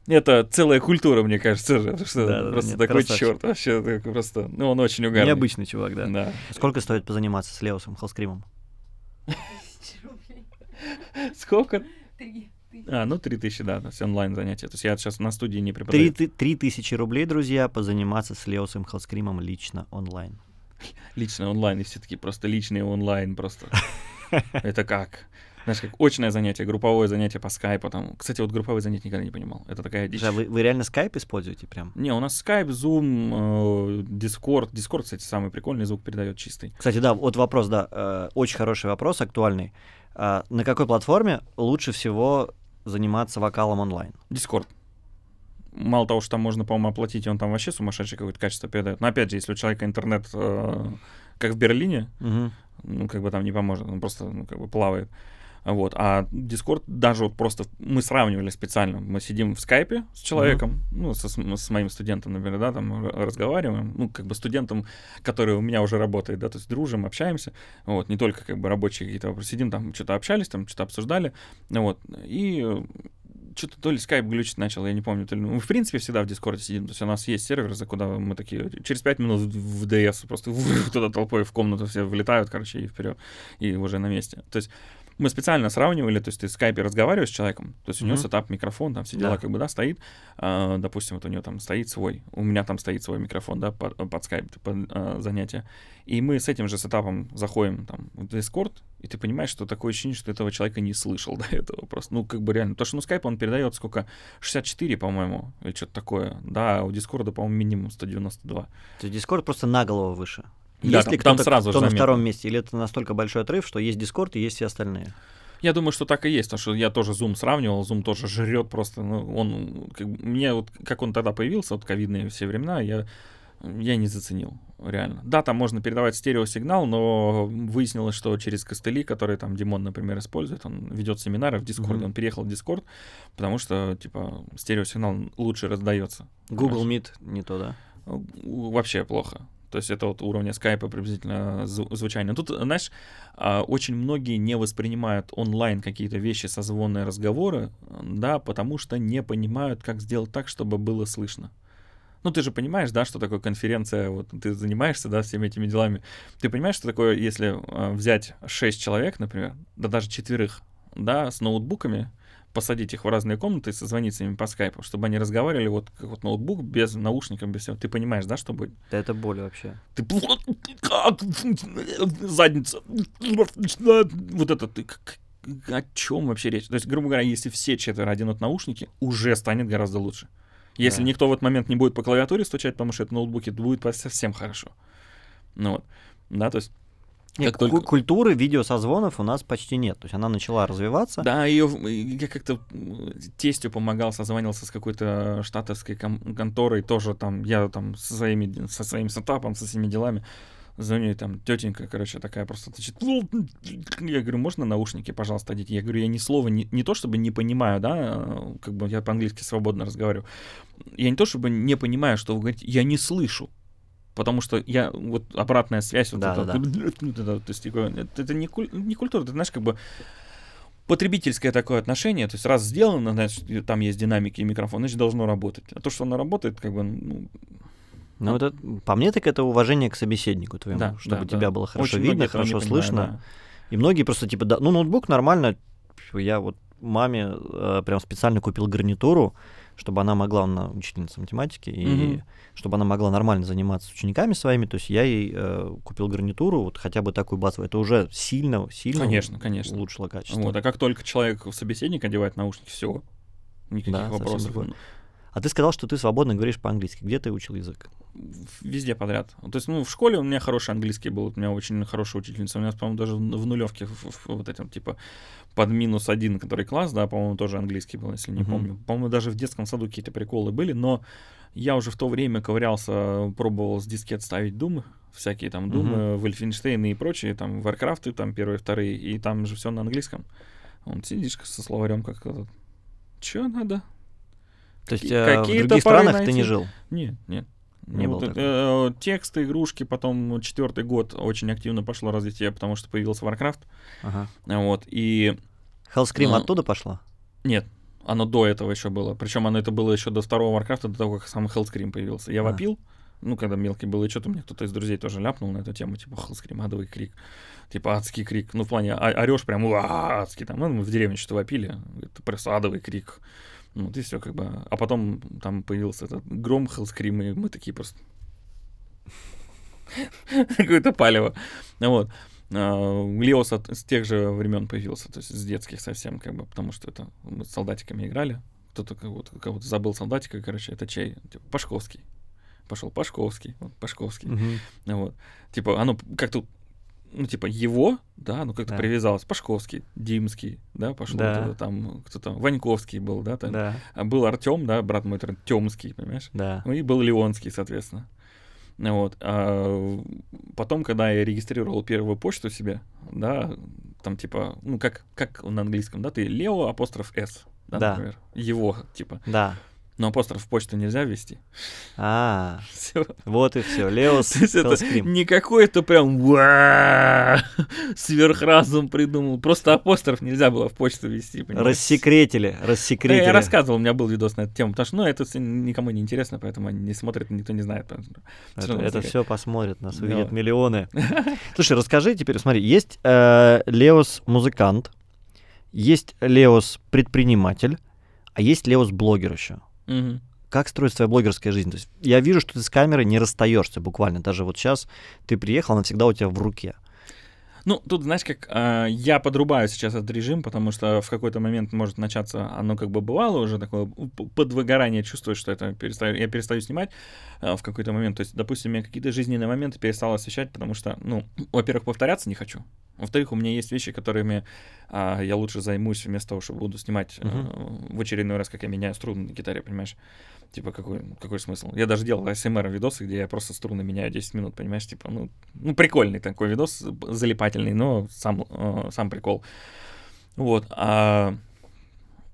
S2: это целая культура, мне кажется, (laughs) же, что да, просто нет, такой красавчик. черт вообще, просто, ну он очень угарный.
S1: Необычный чувак, да.
S2: да.
S1: Сколько стоит позаниматься с Леосом Холскримом?
S2: Сколько? А, ну, три тысячи, да, то есть онлайн занятия. То есть я сейчас на студии не преподаю.
S1: Три тысячи рублей, друзья, позаниматься с Леосом Холскримом лично онлайн.
S2: Лично онлайн, и все таки просто личные онлайн просто. (laughs) Это как? Знаешь, как очное занятие, групповое занятие по скайпу. Там. Кстати, вот групповые занятия никогда не понимал. Это такая дичь.
S1: Да, вы, вы реально скайп используете прям?
S2: Не, у нас скайп, Zoom, э, Discord. Discord, кстати, самый прикольный звук передает чистый.
S1: Кстати, да, вот вопрос, да, э, очень хороший вопрос, актуальный. Э, на какой платформе лучше всего заниматься вокалом онлайн?
S2: Discord. Мало того, что там можно, по-моему, оплатить, и он там вообще сумасшедшее какое-то качество передает. Но опять же, если у человека интернет, э, как в Берлине, угу ну, как бы там не поможет, он просто, ну, как бы плавает. Вот. А Discord даже вот просто мы сравнивали специально. Мы сидим в скайпе с человеком, mm-hmm. ну, со, с моим студентом, например, да, там разговариваем, ну, как бы студентом, который у меня уже работает, да, то есть дружим, общаемся, вот, не только как бы рабочие какие-то вопросы. Сидим там, что-то общались, там, что-то обсуждали, вот, и что-то то ли скайп глючить начал, я не помню. То ли... Мы, в принципе, всегда в Дискорде сидим. То есть у нас есть сервер, за куда мы такие... Через пять минут в DS просто (laughs) туда толпой в комнату все влетают, короче, и вперед, и уже на месте. То есть мы специально сравнивали, то есть ты в скайпе разговариваешь с человеком, то есть у него mm-hmm. setup микрофон, там все дела да. как бы, да, стоит, а, допустим, вот у него там стоит свой, у меня там стоит свой микрофон, да, под, под скайп, под а, занятие, и мы с этим же setup ом заходим там в Discord, и ты понимаешь, что такое ощущение, что этого человека не слышал (laughs) до этого просто, ну, как бы реально, то, что, ну, скайп, он передает сколько, 64, по-моему, или что-то такое, да, у Дискорда, по-моему, минимум 192. То
S1: есть Дискорд просто на голову выше?
S2: Да, Если там, кто-то, сразу
S1: кто на втором месте, или это настолько большой отрыв, что есть Discord и есть все остальные?
S2: Я думаю, что так и есть, потому что я тоже Zoom сравнивал, Zoom тоже жрет просто. Ну, он, как, мне вот, как он тогда появился, вот ковидные все времена, я, я не заценил, реально. Да, там можно передавать стереосигнал, но выяснилось, что через костыли, которые там Димон, например, использует, он ведет семинары в Discord, mm-hmm. он переехал в Discord, потому что, типа, стереосигнал лучше раздается.
S1: Google? Meet не то, да?
S2: Вообще плохо. То есть это вот уровня скайпа приблизительно звучание. Тут, знаешь, а, очень многие не воспринимают онлайн какие-то вещи, созвонные разговоры, да, потому что не понимают, как сделать так, чтобы было слышно. Ну, ты же понимаешь, да, что такое конференция, вот ты занимаешься, да, всеми этими делами. Ты понимаешь, что такое, если а, взять шесть человек, например, да даже четверых, да, с ноутбуками, посадить их в разные комнаты и созвониться с ними по скайпу, чтобы они разговаривали вот как вот ноутбук без наушников, без всего. Ты понимаешь, да, что будет?
S1: Да это боль вообще.
S2: Ты задница. Вот это ты о чем вообще речь? То есть, грубо говоря, если все четверо оденут наушники, уже станет гораздо лучше. Если да. никто в этот момент не будет по клавиатуре стучать, потому что это ноутбуки, будет совсем хорошо. Ну вот. Да, то есть
S1: нет, как только... культуры видеосозвонов у нас почти нет. То есть она начала развиваться.
S2: Да, ее я как-то тестю помогал, созвонился с какой-то штатовской конторой, тоже там, я там со, своими, со своим сетапом, со всеми делами. Звоню, там, тетенька, короче, такая просто значит, я говорю, можно наушники, пожалуйста, одеть? Я говорю, я ни слова, не, не то чтобы не понимаю, да, как бы я по-английски свободно разговариваю. Я не то чтобы не понимаю, что вы говорите, я не слышу потому что я вот обратная связь вот
S1: да,
S2: это,
S1: да, да.
S2: то есть это, это не, куль, не культура, это знаешь как бы потребительское такое отношение, то есть раз сделано, значит там есть динамики и микрофон, значит должно работать, а то что оно работает как бы ну,
S1: ну, это, по мне, так это уважение к собеседнику твоему, да, чтобы да, тебя да. было хорошо Очень видно, хорошо слышно. Понимаю, да. И многие просто типа, да, ну, ноутбук нормально. Я вот маме э, прям специально купил гарнитуру, чтобы она могла, она учительница математики, и mm-hmm. чтобы она могла нормально заниматься с учениками своими, то есть я ей э, купил гарнитуру, вот хотя бы такую базовую, это уже сильно, сильно
S2: конечно, конечно.
S1: улучшило качество.
S2: Вот, а как только человек в собеседник одевает наушники, все, никаких да, вопросов.
S1: А ты сказал, что ты свободно говоришь по-английски. Где ты учил язык?
S2: Везде подряд. То есть, ну, в школе у меня хороший английский был, у меня очень хорошая учительница. У меня, по-моему, даже в нулевке в, в, вот этим, типа, под минус один, который класс, да, по-моему, тоже английский был, если не uh-huh. помню. По-моему, даже в детском саду какие-то приколы были, но я уже в то время ковырялся, пробовал с дискет ставить думы, всякие там думы, uh-huh. Вольфенштейны и прочие, там, Варкрафты, там, первые, вторые, и там же все на английском. Он сидишь со словарем как этот. Че надо?
S1: То есть э, в других странах найти? ты не жил?
S2: Нет, нет.
S1: Не
S2: ну,
S1: было
S2: вот, э, тексты, игрушки, потом четвертый год очень активно пошло развитие, потому что появился Warcraft. Ага. Вот, и...
S1: Hellscream ну, оттуда пошла?
S2: Нет, оно до этого еще было. Причем оно это было еще до второго Warcraft, до того, как сам Hellscream появился. Я а. вопил, ну, когда мелкий был, и что-то мне кто-то из друзей тоже ляпнул на эту тему, типа, Hellscream, адовый крик. Типа, адский крик. Ну, в плане, орешь прям, адский там. Ну, мы в деревне что-то вопили. Это просто адовый крик. Ну, вот и все, как бы. А потом там появился этот гром Хелскрим, и мы такие просто... (laughs) Какое-то палево. Вот. А, Леос от, с тех же времен появился, то есть с детских совсем, как бы, потому что это мы с солдатиками играли. Кто-то кого-то, кого-то забыл солдатика, короче, это чей? Типа, Пашковский. Пошел Пашковский, вот, Пашковский. Uh-huh. Вот. Типа, оно как-то ну, типа, его, да, ну, как-то да. привязалось. Пашковский, Димский, да, пошел да. Туда, там, кто-то, Ваньковский был, да, там.
S1: Да.
S2: А был Артем, да, брат мой Тёмский, понимаешь?
S1: Да.
S2: Ну, и был Леонский, соответственно. Вот. А потом, когда я регистрировал первую почту себе, да, там типа, ну как, как на английском, да, ты Лео апостроф С, да,
S1: Да.
S2: например, его, типа.
S1: Да.
S2: Но апостроф в почту нельзя ввести.
S1: А, (laughs) вот и все. Леос Hellscream.
S2: не какой-то прям (laughs) сверхразум придумал. Просто апостроф нельзя было в почту ввести.
S1: Рассекретили, рассекретили.
S2: Я рассказывал, у меня был видос на эту тему, потому что, ну, это никому не интересно, поэтому они не смотрят, никто не знает.
S1: Это, все посмотрят, нас увидят миллионы. (laughs) Слушай, расскажи теперь, смотри, есть э, Леос музыкант, есть Леос предприниматель, а есть Леос блогер еще. Как строится твоя блогерская жизнь? То есть я вижу, что ты с камерой не расстаешься буквально. Даже вот сейчас ты приехал, она всегда у тебя в руке.
S2: Ну, тут, знаешь, как а, я подрубаю сейчас этот режим, потому что в какой-то момент может начаться, оно как бы бывало уже такое подвыгорание, чувствую, что это перестаю, я перестаю снимать а, в какой-то момент. То есть, допустим, я какие-то жизненные моменты перестал освещать, потому что, ну, во-первых, повторяться не хочу. Во-вторых, у меня есть вещи, которыми а, я лучше займусь вместо того, чтобы буду снимать а, в очередной раз, как я меняю струны на гитаре, понимаешь? Типа, какой, какой смысл? Я даже делал ASMR видосы, где я просто струны меняю 10 минут, понимаешь? Типа, ну, ну прикольный такой видос, залипательный, но сам, э, сам прикол. Вот. А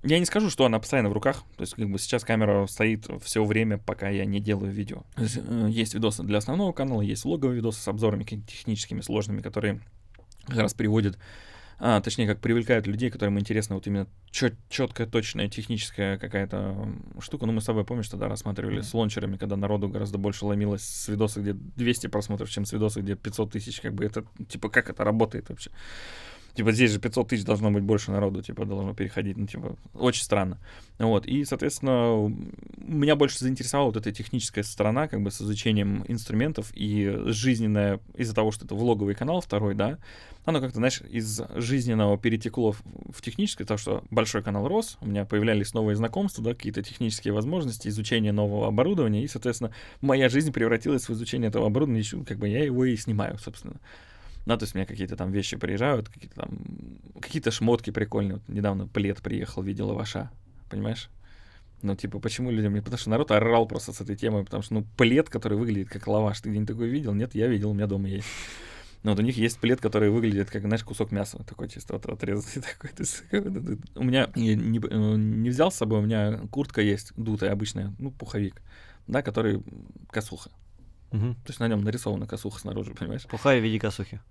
S2: я не скажу, что она постоянно в руках. То есть, как бы сейчас камера стоит все время, пока я не делаю видео. Э, Есть видосы для основного канала, есть влоговые видосы с обзорами техническими, сложными, которые как раз приводят а, точнее, как привлекают людей, которым интересна вот именно четкая, точная, техническая какая-то штука. Ну, мы с тобой, помнишь, тогда рассматривали с лончерами, когда народу гораздо больше ломилось с видоса, где 200 просмотров, чем с видоса, где 500 тысяч, как бы это, типа, как это работает вообще? Типа, здесь же 500 тысяч должно быть больше народу, типа, должно переходить, ну, типа, очень странно. Вот, и, соответственно, меня больше заинтересовала вот эта техническая сторона, как бы, с изучением инструментов и жизненная, из-за того, что это влоговый канал второй, да, оно как-то, знаешь, из жизненного перетекло в, в техническое, потому что большой канал рос, у меня появлялись новые знакомства, да, какие-то технические возможности, изучение нового оборудования, и, соответственно, моя жизнь превратилась в изучение этого оборудования, как бы я его и снимаю, собственно. Да, то есть у меня какие-то там вещи приезжают, какие-то там, какие-то шмотки прикольные. Вот недавно плед приехал, видел лаваша, понимаешь? Ну, типа, почему людям... Потому что народ орал просто с этой темой, потому что, ну, плед, который выглядит как лаваш, ты где-нибудь такой видел? Нет, я видел, у меня дома есть. Но вот у них есть плед, который выглядит как, знаешь, кусок мяса, такой чисто вот отрезанный (laughs) такой. То есть, это- у меня, я не, э, не взял с собой, у меня куртка есть, дутая обычная, ну, пуховик, да, который косуха.
S1: Мгм.
S2: То есть на нем нарисована косуха снаружи, понимаешь?
S1: Пухай в виде косухи.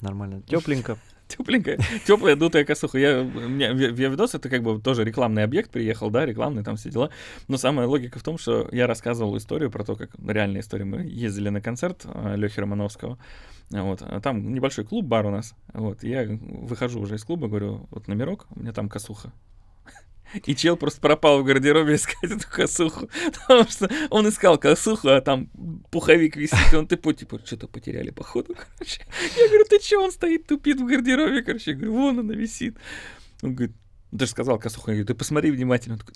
S1: Нормально. Тепленько. (laughs)
S2: Тепленькая, теплая дутая косуха. Я, у меня ви- видос это как бы тоже рекламный объект приехал, да, рекламный, там все дела. Но самая логика в том, что я рассказывал историю про то, как реальная история. Мы ездили на концерт Лехи Романовского. Вот, а там небольшой клуб, бар у нас. Вот, я выхожу уже из клуба, говорю, вот номерок, у меня там косуха. И чел просто пропал в гардеробе (laughs) искать эту косуху. Потому что он искал косуху, а там пуховик висит. И он типа, типа, что-то потеряли, походу, короче. Я говорю, ты чё, он стоит, тупит в гардеробе, короче. Я говорю, вон она висит. Он говорит, «Ну, ты же сказал косуху. Я говорю, ты посмотри внимательно. Он такой,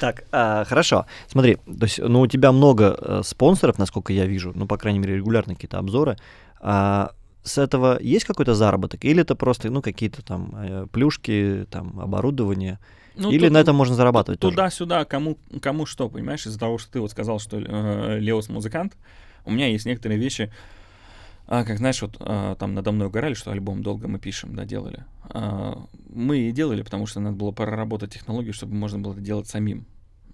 S1: Так, а, хорошо. Смотри, то есть, ну, у тебя много э, спонсоров, насколько я вижу, ну, по крайней мере, регулярно какие-то обзоры. А с этого есть какой-то заработок? Или это просто, ну, какие-то там э, плюшки, там, оборудование?
S2: ну,
S1: Или
S2: тут-
S1: на этом можно зарабатывать?
S2: Туда-сюда, кому, кому что, понимаешь? Из-за того, что ты вот сказал, что э, Леос музыкант, у меня есть некоторые вещи, а, как знаешь, вот а, там надо мной угорали, что альбом долго мы пишем, да, делали. А, мы и делали, потому что надо было проработать технологию, чтобы можно было это делать самим.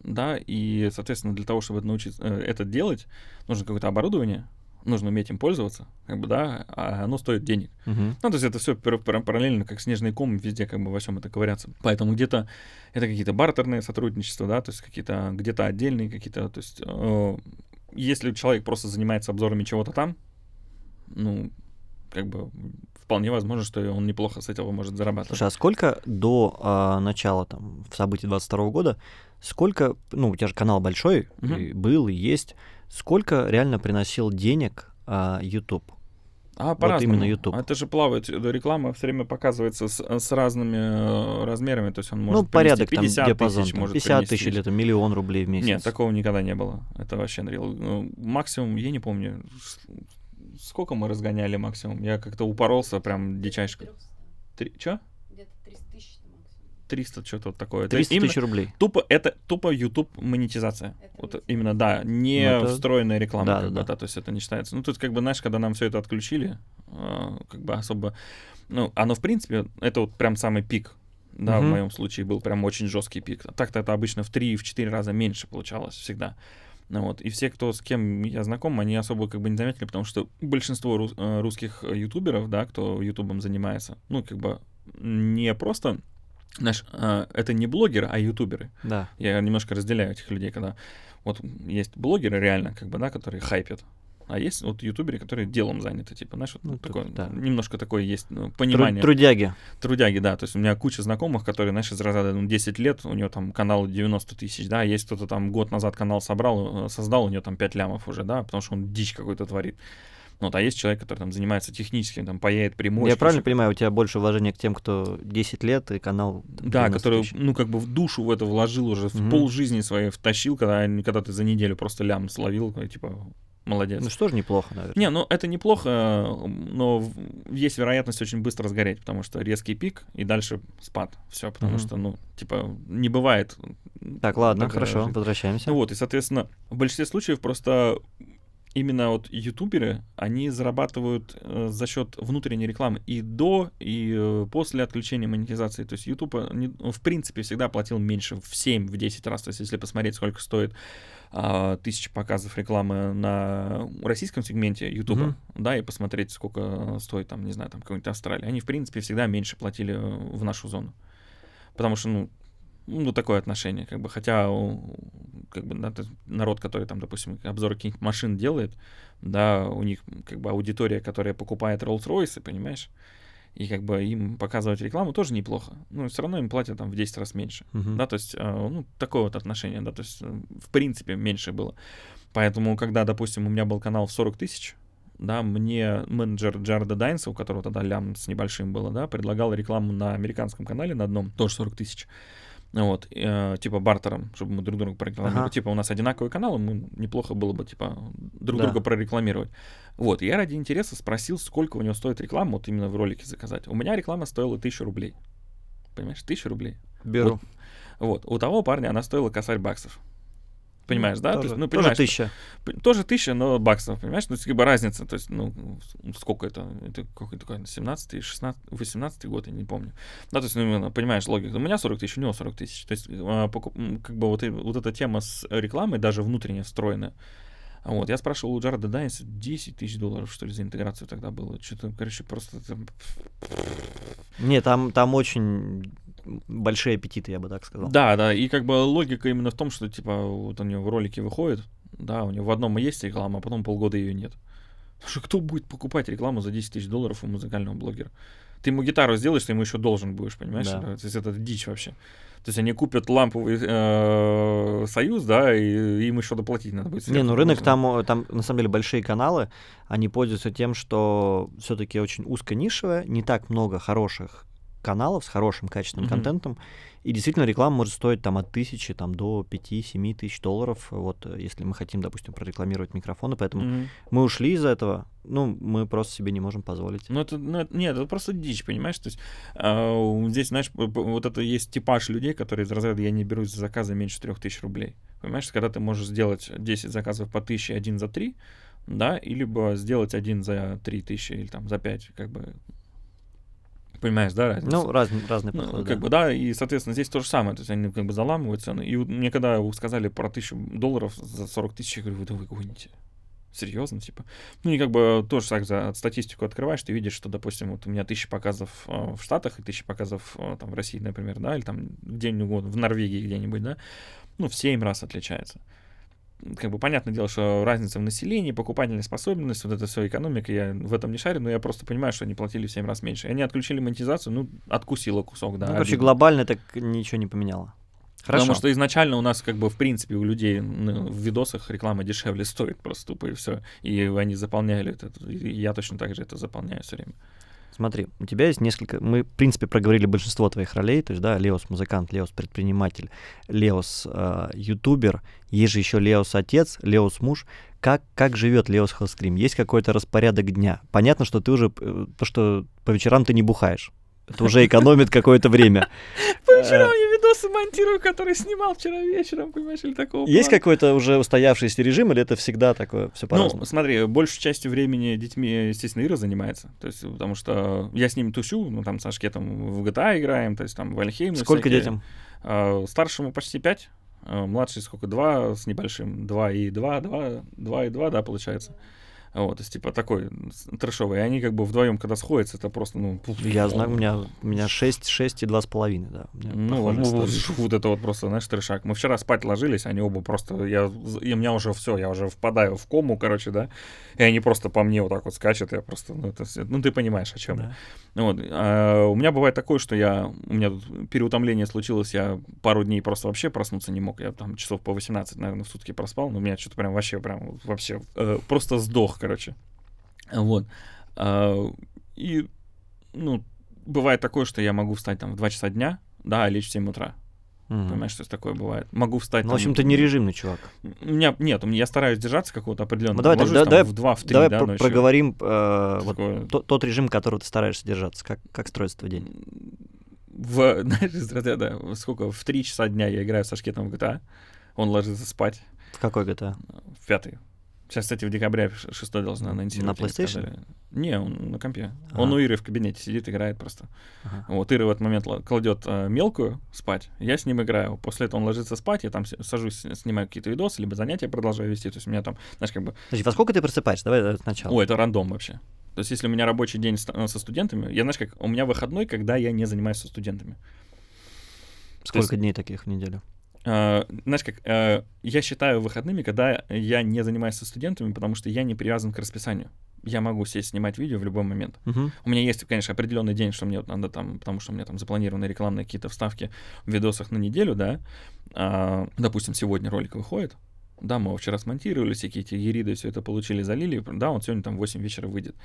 S2: Да, и, соответственно, для того, чтобы это научиться э, это делать, нужно какое-то оборудование, нужно уметь им пользоваться, как бы, да, а оно стоит денег.
S1: Мгм.
S2: Ну, то есть это все параллельно, как снежный ком, везде как бы во всем это ковыряться. Поэтому где-то это какие-то бартерные сотрудничества, да, то есть какие-то где-то отдельные какие-то, то есть э, если человек просто занимается обзорами чего-то там, ну, как бы вполне возможно, что он неплохо с этого может зарабатывать.
S1: Слушай, а сколько до а, начала там в событий 22 года, сколько, ну, у тебя же канал большой,
S2: Мгм.
S1: и был, и есть, сколько реально приносил денег а, YouTube?
S2: А по-разному.
S1: именно YouTube.
S2: Это же плавает, реклама все время показывается с, с разными э, размерами, то есть он может
S1: ну, порядок
S2: принести
S1: там
S2: 50
S1: диапазон,
S2: тысяч,
S1: там,
S2: может
S1: 50
S2: принести.
S1: тысяч или это миллион рублей в месяц.
S2: Нет, такого никогда не было. Это вообще Unreal. Ну, максимум, я не помню, сколько мы разгоняли максимум. Я как-то упоролся прям дичайшко. Три... Чё?
S4: Где-то 300 тысяч максимум.
S2: 300, что-то вот такое. Это
S1: 300
S2: именно-
S1: тысяч рублей.
S2: Тупо это тупо YouTube монетизация. вот именно, да, не
S1: Ну, это-
S2: встроенная реклама,
S1: да,
S2: как
S1: да,
S2: бы,
S1: да.
S2: да, то есть это не считается. Ну, тут как бы, знаешь, когда нам все это отключили, э, как бы особо, ну, оно в принципе, это вот прям самый пик, да,
S1: Мгм.
S2: в моем случае был прям очень жесткий пик. Так-то это обычно в 3-4 раза меньше получалось всегда. Ну вот. И все, кто с кем я знаком, они особо как бы не заметили, потому что большинство рус- э, русских ютуберов, да, кто ютубом занимается, ну, как бы не просто, знаешь, э, это не блогеры, а ютуберы.
S1: Да.
S2: Я немножко разделяю этих людей, когда вот есть блогеры реально, как бы, да, которые хайпят, а есть вот ютуберы, которые делом заняты, типа, знаешь, вот
S1: Ну,
S2: такое,
S1: да.
S2: немножко такое есть ну, понимание.
S1: Трудяги.
S2: Трудяги, да, то есть у меня куча знакомых, которые, знаешь, из разряда ну, 10 лет, у него там канал 90 тысяч, да, есть кто-то там год назад канал собрал, э, создал, у него там 5 лямов уже, да, потому что он дичь какой-то творит. Ну, Вот, а есть человек, который там занимается техническим, там, паяет прямой.
S1: Я правильно понимаю, у тебя больше уважения к тем, кто 10 лет и канал
S2: Да,
S1: 90
S2: который,
S1: тысяч.
S2: ну, как бы в душу в это вложил уже, в
S1: Мгм.
S2: пол жизни своей втащил, когда, когда ты за неделю просто лям словил, типа, молодец.
S1: Ну что ж, неплохо, наверное.
S2: Не, ну это неплохо, но в- есть вероятность очень быстро сгореть, потому что резкий пик и дальше спад. Все, потому
S1: Мгм.
S2: что, ну, типа, не бывает.
S1: Так, ладно, хорошо,
S2: жить.
S1: возвращаемся.
S2: Ну вот, и, соответственно, в большинстве случаев просто именно вот ютуберы, они зарабатывают э, за счет внутренней рекламы и до, и э, после отключения монетизации. То есть YouTube, э, не- в принципе, всегда платил меньше, в 7-10 раз. То есть если посмотреть, сколько стоит а, тысяча показов рекламы на российском сегменте YouTube,
S1: Мгм.
S2: да, и посмотреть, сколько стоит там, не знаю, там какой-нибудь Австралия, они, в принципе, всегда меньше платили э, в нашу зону. Потому что, ну, ну, такое отношение, как бы, хотя как бы народ, который там, допустим, обзоры каких-нибудь машин делает, да, у них как бы аудитория, которая покупает Rolls-Royce, понимаешь, и как бы им показывать рекламу тоже неплохо. Ну, все равно им платят там в 10 раз меньше.
S1: Мгм.
S2: Да, то есть, э, ну, такое вот отношение, да, то есть, э, в принципе, меньше было. Поэтому, когда, допустим, у меня был канал в 40 тысяч, да, мне менеджер Джареда Дайнса, у которого тогда лям с небольшим было, да, предлагал рекламу на американском канале на одном, тоже 40 тысяч. Вот, э, типа бартером, чтобы мы друг друга прорекламировали.
S1: Ага.
S2: Типа у нас одинаковые каналы, мы неплохо было бы, типа, друг
S1: Да.
S2: друга прорекламировать. Вот, я ради интереса спросил, сколько у него стоит реклама, вот именно в ролике заказать. У меня реклама стоила 1000 рублей. Понимаешь, 1000 рублей.
S1: Беру.
S2: Вот, у того парня она стоила косарь баксов. Понимаешь, да? То
S1: Тоже,
S2: есть, ну,
S1: тоже
S2: понимаешь,
S1: тысяча.
S2: П- Тоже тысяча, но баксов, понимаешь? Ну, как бы разница, то есть, ну, сколько это? Это какой такой, 17 16 18 год, я не помню. Да, то есть, ну, понимаешь, логика. У меня 40 тысяч, у него 40 тысяч. То есть, а, как бы вот, вот эта тема с рекламой, даже внутренне встроенная, вот, я спрашивал у Джареда Дайнса 10 тысяч долларов, что ли, за интеграцию тогда было. Что-то, короче, просто... там-
S1: Не, там, там очень большие аппетиты, я бы так сказал.
S2: Да, да, и как бы логика именно в том, что, типа, вот у него в ролике выходит, да, у него в одном есть реклама, а потом полгода ее нет. Потому что кто будет покупать рекламу за 10 тысяч долларов у музыкального блогера? Ты ему гитару сделаешь, ты ему еще должен будешь, понимаешь?
S1: Да.
S2: То есть это дичь вообще. То есть они купят ламповый э, союз, да, и им еще доплатить надо будет.
S1: Не, ну рынок
S2: нужно.
S1: там, о, там на самом деле большие каналы, они пользуются тем, что все-таки очень узконишевое, не так много хороших каналов с хорошим качественным
S2: Мгм.
S1: контентом, и действительно реклама может стоить там от тысячи там, до 5-7 тысяч долларов, вот э, если мы хотим, допустим, прорекламировать микрофоны, поэтому
S2: Мгм.
S1: мы ушли из этого, ну, мы просто себе не можем позволить.
S2: Ну, это, ну, это- нет, это просто дичь, понимаешь? То есть а, здесь, знаешь, вот это есть типаж людей, которые из разряда «я не берусь за заказы меньше 3000 рублей». Понимаешь, когда ты можешь сделать 10 заказов по 1000, один за 3, да, и либо сделать один за 3000 или там за 5, как бы... Понимаешь, да, разницу?
S1: Ну, раз, разные
S2: Ну,
S1: подходы,
S2: как
S1: да.
S2: бы, да, и, соответственно, здесь то же самое, то есть они как бы заламывают цены. И мне когда сказали про тысячу долларов за 40 тысяч, я говорю, вы да вы гоните. Серьезно, типа. Ну и как бы тоже так за статистику открываешь, ты видишь, что, допустим, вот у меня тысяча показов э, в Штатах и тысяча показов э, там в России, например, да, или там где-нибудь, в Норвегии где-нибудь, да, ну, в 7 раз отличается. Как бы понятное дело, что разница в населении, покупательной способности, вот это все экономика, я в этом не шарю, но я просто понимаю, что они платили в 7 раз меньше. Они отключили монетизацию, ну, откусило кусок, да.
S1: Ну, короче,
S2: обидно.
S1: глобально так ничего не поменяло. Хорошо.
S2: Потому что изначально у нас, как бы, в принципе, у людей ну, в видосах реклама дешевле стоит просто тупо и все. И они заполняли это. И я точно так же это заполняю все время.
S1: Смотри, у тебя есть несколько... Мы, в принципе, проговорили большинство твоих ролей. То есть, да, Леос музыкант, Леос предприниматель, Леос э, ютубер. Есть же еще Леос отец, Леос муж. Как, как живет Леос Хелскрим? Есть какой-то распорядок дня? Понятно, что ты уже... э, То, что по вечерам ты не бухаешь. Это уже экономит какое-то время. (laughs)
S2: По вечерам я видосы монтирую, которые снимал вчера вечером, понимаешь, или такого
S1: Есть какой-то уже устоявшийся режим, или это всегда такое все по-разному?
S2: Ну, смотри, большей частью времени детьми, естественно, Ира занимается. То есть, потому что я с ним тусю, ну, там, с Ашкетом в GTA играем, то есть, там, в Альхейм.
S1: Сколько детям?
S2: Старшему почти 5, младший сколько? 2 с небольшим. 2 и 2, 2, 2 и 2, да, получается. Вот, то есть, типа, такой трэшовый. И они как бы вдвоем, когда сходятся, это просто, ну...
S1: Я знаю, у меня, у меня 6, 6 и 2,5, да.
S2: Ну, ну, вот, это вот просто, знаешь, трешак. Мы вчера спать ложились, они оба просто, я, и у меня уже все, я уже впадаю в кому, короче, да, и они просто по мне вот так вот скачут, я просто, ну, это, ну ты понимаешь, о чем я.
S1: Да.
S2: Вот. а у меня бывает такое, что я, у меня тут переутомление случилось, я пару дней просто вообще проснуться не мог, я там часов по 18, наверное, в сутки проспал, но у меня что-то прям вообще, прям вообще, э, просто сдох, короче. Вот. А, и, ну, бывает такое, что я могу встать там в 2 часа дня, да, а лечь в 7 утра.
S1: Мгм.
S2: Понимаешь, что такое бывает? Могу встать
S1: Ну, в
S2: там-
S1: общем, ты не режимный чувак.
S2: У меня нет, я стараюсь держаться какого-то определенного.
S1: Ну, давай так,
S2: Ложусь
S1: да-
S2: там
S1: давай-
S2: в 2, в 3,
S1: Давай
S2: да,
S1: про-
S2: ночью.
S1: проговорим э, вот то- тот режим, которого ты стараешься держаться. Как, как строится твой день?
S2: В, (laughs) знаешь, из разряда, сколько, в 3 часа дня я играю со шкетом в GTA, он ложится спать
S1: В какой GTA?
S2: в пятый. Сейчас, кстати, в декабре 6 должна анонсировать.
S1: На PlayStation?
S2: сказали. Не, он на компе.
S1: Ага.
S2: Он у Иры в кабинете сидит, играет просто.
S1: Ага.
S2: Вот Ира в этот момент ла- кладет э, мелкую спать, я с ним играю. После этого он ложится спать, я там сажусь, снимаю какие-то видосы, либо занятия продолжаю вести. То есть у меня там, знаешь, как бы
S1: Подожди, во сколько ты просыпаешься? Давай э, сначала.
S2: О, это рандом вообще. То есть, если у меня рабочий день со студентами, я знаешь, как у меня выходной, когда я не занимаюсь со студентами.
S1: Сколько
S2: есть-
S1: дней таких в неделю?
S2: Э, знаешь, как э, я считаю выходными, когда я не занимаюсь со студентами, потому что я не привязан к расписанию. Я могу сесть снимать видео в любой момент.
S1: Мгм.
S2: У меня есть, конечно, определенный день, что мне вот надо там, потому что у меня там запланированы рекламные какие-то вставки в видосах на неделю, да. А, допустим, сегодня ролик выходит. Да, мы его вчера смонтировали, всякие эти ериды, все это получили, залили. Да, он сегодня там в 8 вечера выйдет.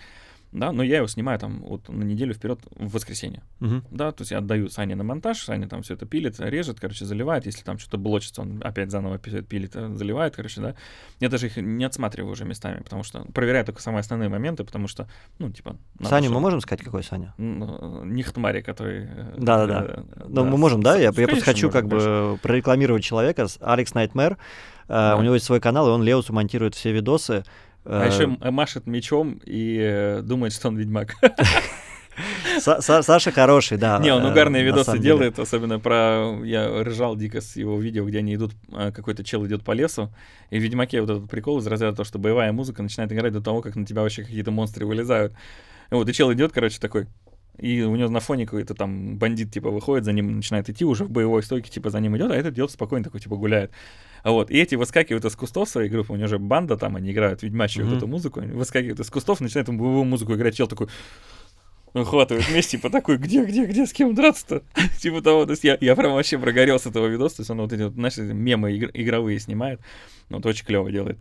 S2: Да, но я его снимаю там вот на неделю вперед в воскресенье.
S1: Мгм.
S2: Да, то есть я отдаю Сане на монтаж, Саня там все это пилит, режет, короче, заливает. Если там что-то блочится, он опять заново пи- пилит, э, заливает, короче, да. Я даже их не отсматриваю уже местами, потому что проверяю только самые основные моменты, потому что, ну, типа...
S1: Саню мы
S2: чтобы-
S1: можем сказать, какой Саня?
S2: М, э, Нихтмари, который... э,
S1: Да-да-да.
S2: э,
S1: Ну, мы можем, да? Я, я просто хочу
S2: можем,
S1: как
S2: конечно.
S1: бы прорекламировать человека. Алекс Найтмер. Э,
S2: Да.
S1: У него есть свой канал, и он Леусу монтирует все видосы.
S2: А
S1: Э,
S2: еще машет мечом и э, думает, что он ведьмак. (laughs)
S1: Са- Са- Саша хороший, да.
S2: Не, он
S1: э,
S2: угарные видосы делает, особенно про... Я ржал дико с его видео, где они идут, а, какой-то чел идет по лесу, и в Ведьмаке вот этот прикол из разряда то, что боевая музыка начинает играть до того, как на тебя вообще какие-то монстры вылезают. Вот, и чел идет, короче, такой, и у него на фоне какой-то там бандит, типа, выходит, за ним начинает идти, уже в боевой стойке, типа, за ним идет, а этот идет спокойно такой, типа, гуляет. Вот, и эти выскакивают из кустов своей группы, у него же банда там, они играют ведьмачью вот
S1: Мгм.
S2: эту музыку, они выскакивают из кустов, начинают боевую музыку играть, чел такой, ухватывает вместе, типа такой, где, где, где, с кем драться-то? (laughs) типа того, то есть я, я прям вообще прогорел с этого видоса, то есть он вот эти, вот, знаешь, мемы игр- игровые снимает, ну, вот очень клево делает.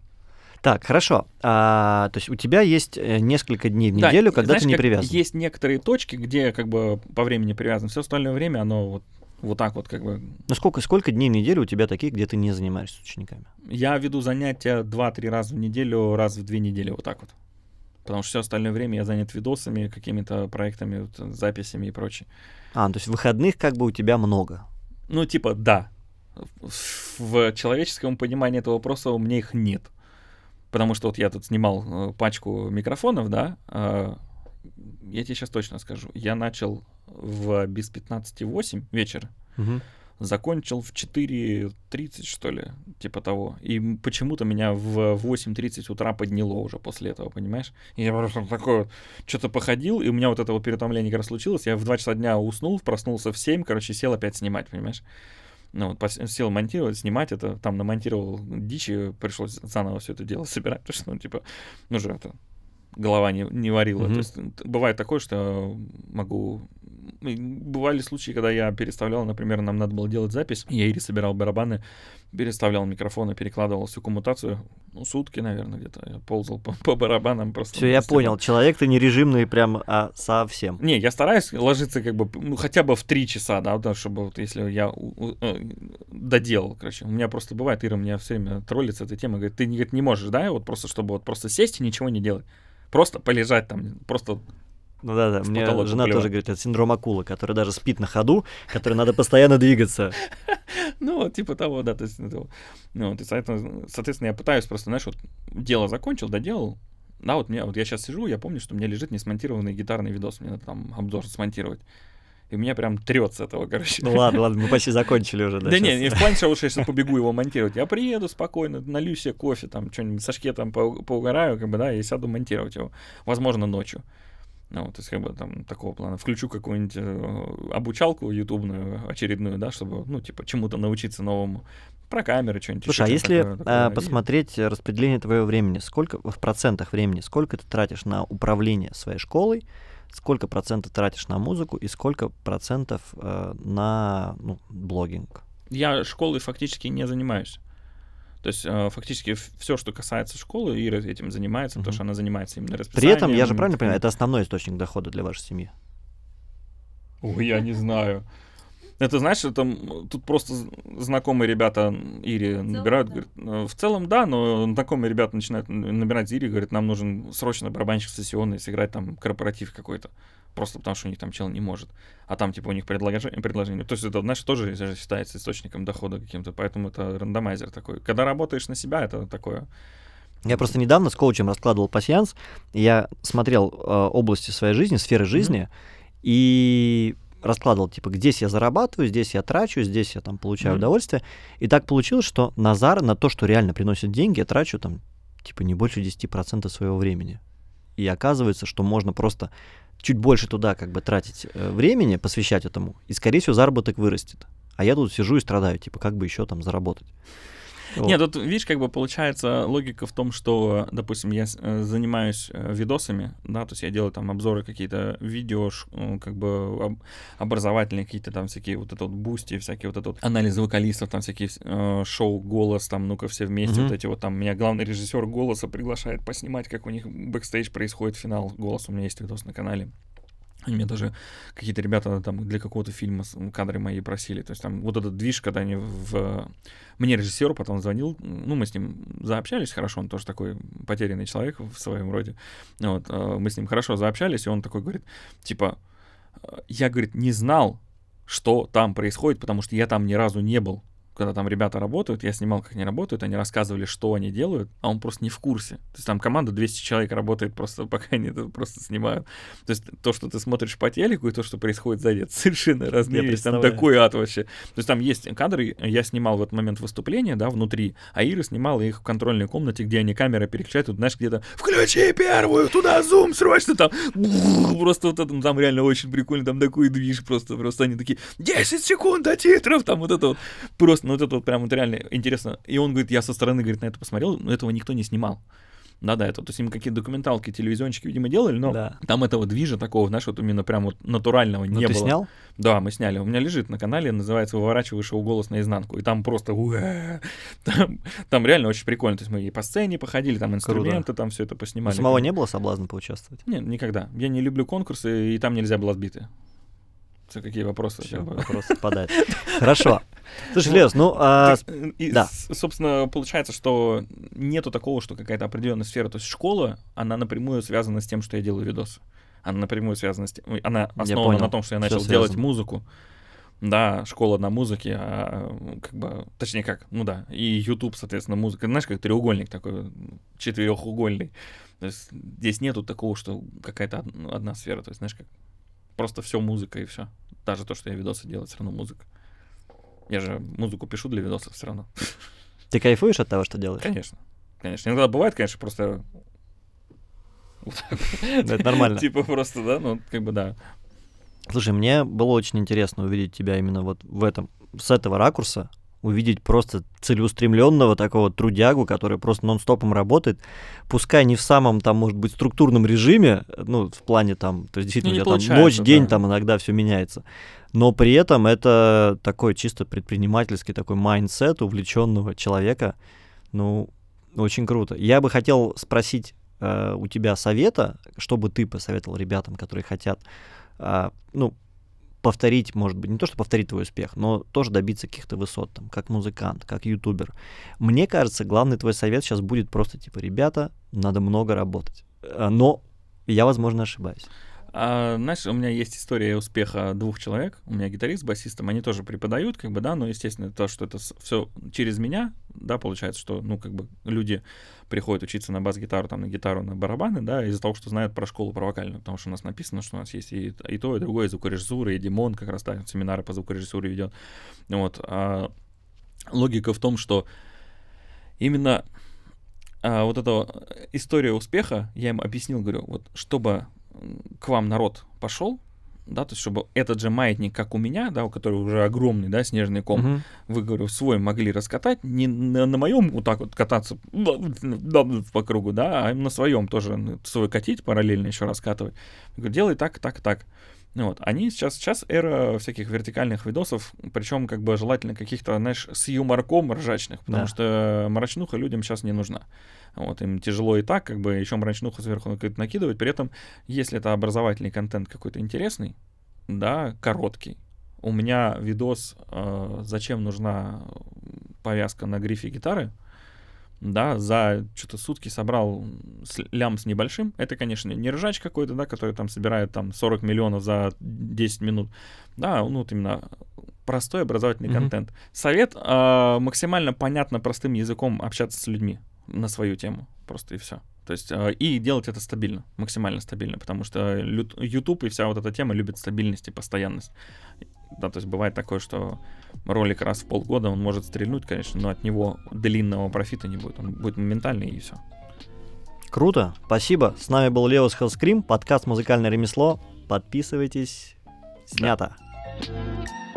S1: Так, хорошо. А, то есть у тебя есть э, несколько дней в
S2: Да,
S1: неделю,
S2: и
S1: когда
S2: знаешь,
S1: ты не привязан.
S2: Есть некоторые точки, где как бы по времени привязан, все остальное время оно вот, вот так вот как бы...
S1: Ну сколько, сколько дней в неделю у тебя такие, где ты не занимаешься с учениками?
S2: Я веду занятия 2-3 раза в неделю, раз в две недели, вот так вот. Потому что все остальное время я занят видосами, какими-то проектами, вот, записями и прочее.
S1: А, ну, то есть выходных как бы у тебя много.
S2: Ну, типа, да. В- человеческом понимании этого вопроса у меня их нет. Потому что вот я тут снимал э, пачку микрофонов, да. Я тебе сейчас точно скажу. Я начал в без 15.8 вечера,
S1: Мгм.
S2: закончил в 4.30, что ли, типа того. И почему-то меня в 8.30 утра подняло уже после этого, понимаешь? И я просто такой вот что-то походил, и у меня вот это вот переутомление как раз случилось. Я в 2 часа дня уснул, проснулся в 7, короче, сел опять снимать, понимаешь? Ну, вот сел монтировать, снимать это, там намонтировал дичи, пришлось заново все это дело собирать, (laughs) потому что, ну, типа, ну же это, голова не, не варила.
S1: Мгм.
S2: То есть бывает такое, что могу... Бывали случаи, когда я переставлял, например, нам надо было делать запись, я Ире собирал барабаны, переставлял микрофоны, перекладывал всю коммутацию, ну, сутки, наверное, где-то. Я ползал по, по барабанам просто.
S1: Все, я понял. Человек ты не режимный прям а, совсем.
S2: Не, я стараюсь ложиться как бы, ну, хотя бы в три часа, да, да, чтобы вот если я у- у- э, доделал, короче. У меня просто бывает, Ира меня все время троллит с этой темой, говорит, ты говорит, не можешь, да, вот просто, чтобы вот просто сесть и ничего не делать. Просто полежать там, просто
S1: Ну да, да. Мне жена
S2: выплевать.
S1: тоже говорит, это синдром акулы, который даже спит на ходу, который надо постоянно двигаться. (laughs)
S2: Ну, типа того, да, то есть, ну, ну, соответственно, я пытаюсь просто, знаешь, вот дело закончил, доделал, да, вот мне, вот я сейчас сижу, я помню, что у меня лежит несмонтированный гитарный видос, мне надо там обзор смонтировать, и меня прям трет с этого, короче.
S1: Ну ладно, ладно, мы почти закончили уже.
S2: Да,
S1: Да,
S2: не, не в плане, что я сейчас (laughs) побегу его монтировать. Я приеду спокойно, налью себе кофе, там, что-нибудь сашке там по- поугараю, как бы, да, и сяду монтировать его. Возможно, ночью. Ну, вот, то есть, как бы, там, такого плана. Включу какую-нибудь э, обучалку ютубную очередную, да, чтобы, ну, типа, чему-то научиться новому. Про камеры что-нибудь.
S1: Слушай, а если
S2: такое,
S1: а,
S2: такое. И-
S1: посмотреть э, распределение твоего времени, сколько в процентах времени, сколько ты тратишь на управление своей школой, сколько процентов тратишь на музыку и сколько процентов э, на ну, блогинг?
S2: Я школой фактически не занимаюсь. То есть, э, фактически, все, что касается школы, Ира этим занимается, потому
S1: Мгм.
S2: что она занимается именно
S1: При
S2: расписанием.
S1: этом, я же правильно понимаю, это основной источник дохода для вашей семьи.
S2: Ой, я не знаю. Это, знаешь, это тут просто знакомые ребята Ире набирают,
S4: да.
S2: говорят, «Ну, в целом, да, но знакомые ребята начинают набирать Ире, говорят, нам нужен срочно барабанщик сессионный, сыграть там корпоратив какой-то. Просто потому, что у них там чел не может. А там, типа, у них предложение. предложение. То есть это, знаешь, тоже же считается источником дохода каким-то, поэтому это рандомайзер такой. Когда работаешь на себя, это такое.
S1: Я просто недавно с коучем раскладывал пассианс, я смотрел э, области своей жизни, сферы жизни, и раскладывал, типа, здесь я зарабатываю, здесь я трачу, здесь я там получаю
S2: Мгм.
S1: удовольствие. И так получилось, что на зар, на то, что реально приносит деньги, я трачу там, типа, не больше 10% своего времени. И оказывается, что можно просто чуть больше туда как бы тратить э, времени, посвящать этому, и, скорее всего, заработок вырастет. А я тут сижу и страдаю, типа, как бы еще там заработать.
S2: Нет, тут, видишь, как бы получается логика в том, что, допустим, я э, занимаюсь э, видосами, да, то есть я делаю там обзоры какие-то видео, э, как бы об- образовательные какие-то там всякие вот это вот бусти, всякие вот это вот анализы вокалистов, там всякие э, шоу «Голос», там, ну-ка все вместе, вот эти вот там, меня главный режиссер «Голоса» приглашает поснимать, как у них бэкстейдж происходит, финал «Голос», у меня есть видос на канале. Они меня даже какие-то ребята там для какого-то фильма кадры мои просили. То есть там вот этот движ, когда они в... Мне режиссер потом звонил, ну, мы с ним заобщались хорошо, он тоже такой потерянный человек в своем роде. Вот, э, мы с ним хорошо заобщались, и он такой говорит, типа, э, я, говорит, не знал, что там происходит, потому что я там ни разу не был. Когда там ребята работают, я снимал, как они работают, они рассказывали, что они делают, а он просто не в курсе. То есть там команда 200 человек работает просто, (laughs) пока они это просто снимают. То есть то, что ты смотришь по телеку, и то, что происходит сзади, это (laughs) совершенно разные вещи. Там такой ад вообще. То есть там есть кадры, я снимал в этот момент выступления, да, внутри, а Ира снимала их в контрольной комнате, где они камеры переключают, тут, знаешь, где-то «Включи первую, туда зум, срочно!» Там (laughs) просто вот это, ну, там реально очень прикольно, там такой движ просто, просто они такие «10 секунд до титров!» Там вот это вот. Просто, ну вот это вот прям вот реально интересно. И он говорит, я со стороны, говорит, на это посмотрел, но этого никто не снимал. Да, да, это. То есть им какие-то документалки, телевизиончики, видимо, делали, но
S1: Да.
S2: там этого движа такого, знаешь, вот именно прям вот натурального
S1: Ну,
S2: не
S1: ты
S2: было.
S1: снял?
S2: Да, мы сняли. У меня лежит на канале, называется «Выворачиваешь его голос наизнанку». И там просто... Там, там реально очень прикольно. То есть мы и по сцене походили, там инструменты, там все это поснимали.
S1: самого не было соблазна поучаствовать?
S2: Нет, никогда. Я не люблю конкурсы, и там нельзя было сбиты. Это какие вопросы?
S1: Всё,
S2: как бы?
S1: вопрос отпадает. Хорошо. Слушай, Лес, ну, а,
S2: Так, и,
S1: да.
S2: собственно, получается, что нету такого, что какая-то определенная сфера. То есть школа, она напрямую связана с тем, что я делаю видосы. Она напрямую связана с тем... Она основана на том, что я начал делать
S1: связано.
S2: музыку. Да, школа на музыке, а, как бы, точнее как, ну да, и YouTube, соответственно, музыка. Знаешь, как треугольник такой, четырехугольный. То есть здесь нету такого, что какая-то од- одна сфера. То есть, знаешь, как просто все музыка и все. Даже то, что я видосы делаю, все равно музыка. Я же музыку пишу для видосов все равно.
S1: ты кайфуешь от того, что делаешь?
S2: Конечно. Конечно. Иногда бывает, конечно, просто...
S1: Ну, это нормально.
S2: Типа просто, да, ну, как бы да.
S1: Слушай, мне было очень интересно увидеть тебя именно вот в этом, с этого ракурса, увидеть просто целеустремленного такого трудягу, который просто нон-стопом работает, пускай не в самом там, может быть, структурном режиме, ну, в плане там, то есть действительно,
S2: Ну,
S1: у тебя там ночь, день,
S2: да.
S1: там иногда все меняется, но при этом это такой чисто предпринимательский такой mindset увлеченного человека, ну, очень круто. Я бы хотел спросить э, у тебя совета, что бы ты посоветовал ребятам, которые хотят, а, ну, повторить, может быть, не то, что повторить твой успех, но тоже добиться каких-то высот, там, как музыкант, как ютубер. Мне кажется, главный твой совет сейчас будет просто, типа, ребята, надо много работать. Э, Но я, возможно, ошибаюсь.
S2: А, знаешь, у меня есть история успеха двух человек. У меня гитарист с басистом, они тоже преподают, как бы, да, но, естественно, то, что это все через меня, да, получается, что, ну, как бы, люди приходят учиться на бас-гитару, там, на гитару, на барабаны, да, из-за того, что знают про школу, про вокальную, потому что у нас написано, что у нас есть и, и то, и другое, и звукорежиссура, и Димон как раз, да, семинары по звукорежиссуре ведет. Вот. А логика в том, что именно а, вот эта история успеха, я им объяснил, говорю, вот чтобы к вам народ пошел, да, то есть чтобы этот же маятник, как у меня, да, у которого уже огромный, да, снежный ком, uh-huh. вы, говорю, свой могли раскатать, не на, на моем вот так вот кататься по кругу, да, а на своем тоже свой катить, параллельно еще раскатывать. Я говорю, делай так, так, так. Вот. Они сейчас, сейчас эра всяких вертикальных видосов, причем как бы желательно каких-то, знаешь, с юморком ржачных, потому да. что мрачнуха людям сейчас не нужна. Вот, им тяжело и так, как бы еще мрачнуху сверху накидывать. При этом, если это образовательный контент какой-то интересный, да, короткий. У меня видос, э, зачем нужна повязка на грифе гитары, да, за что-то сутки собрал лям с небольшим. Это, конечно, не ржач какой-то, да, который там собирает там 40 миллионов за 10 минут. Да, ну вот именно простой образовательный mm-hmm. контент. Совет э, максимально понятно простым языком общаться с людьми на свою тему. Просто и все. То есть, э, и делать это стабильно, максимально стабильно, потому что YouTube и вся вот эта тема любит стабильность и постоянность. Да, то есть бывает такое, что ролик раз в полгода он может стрельнуть, конечно, но от него длинного профита не будет. Он будет моментальный и все.
S1: Круто, спасибо. С нами был Леос Хелскрим, подкаст «Музыкальное ремесло». Подписывайтесь. Снято. Да.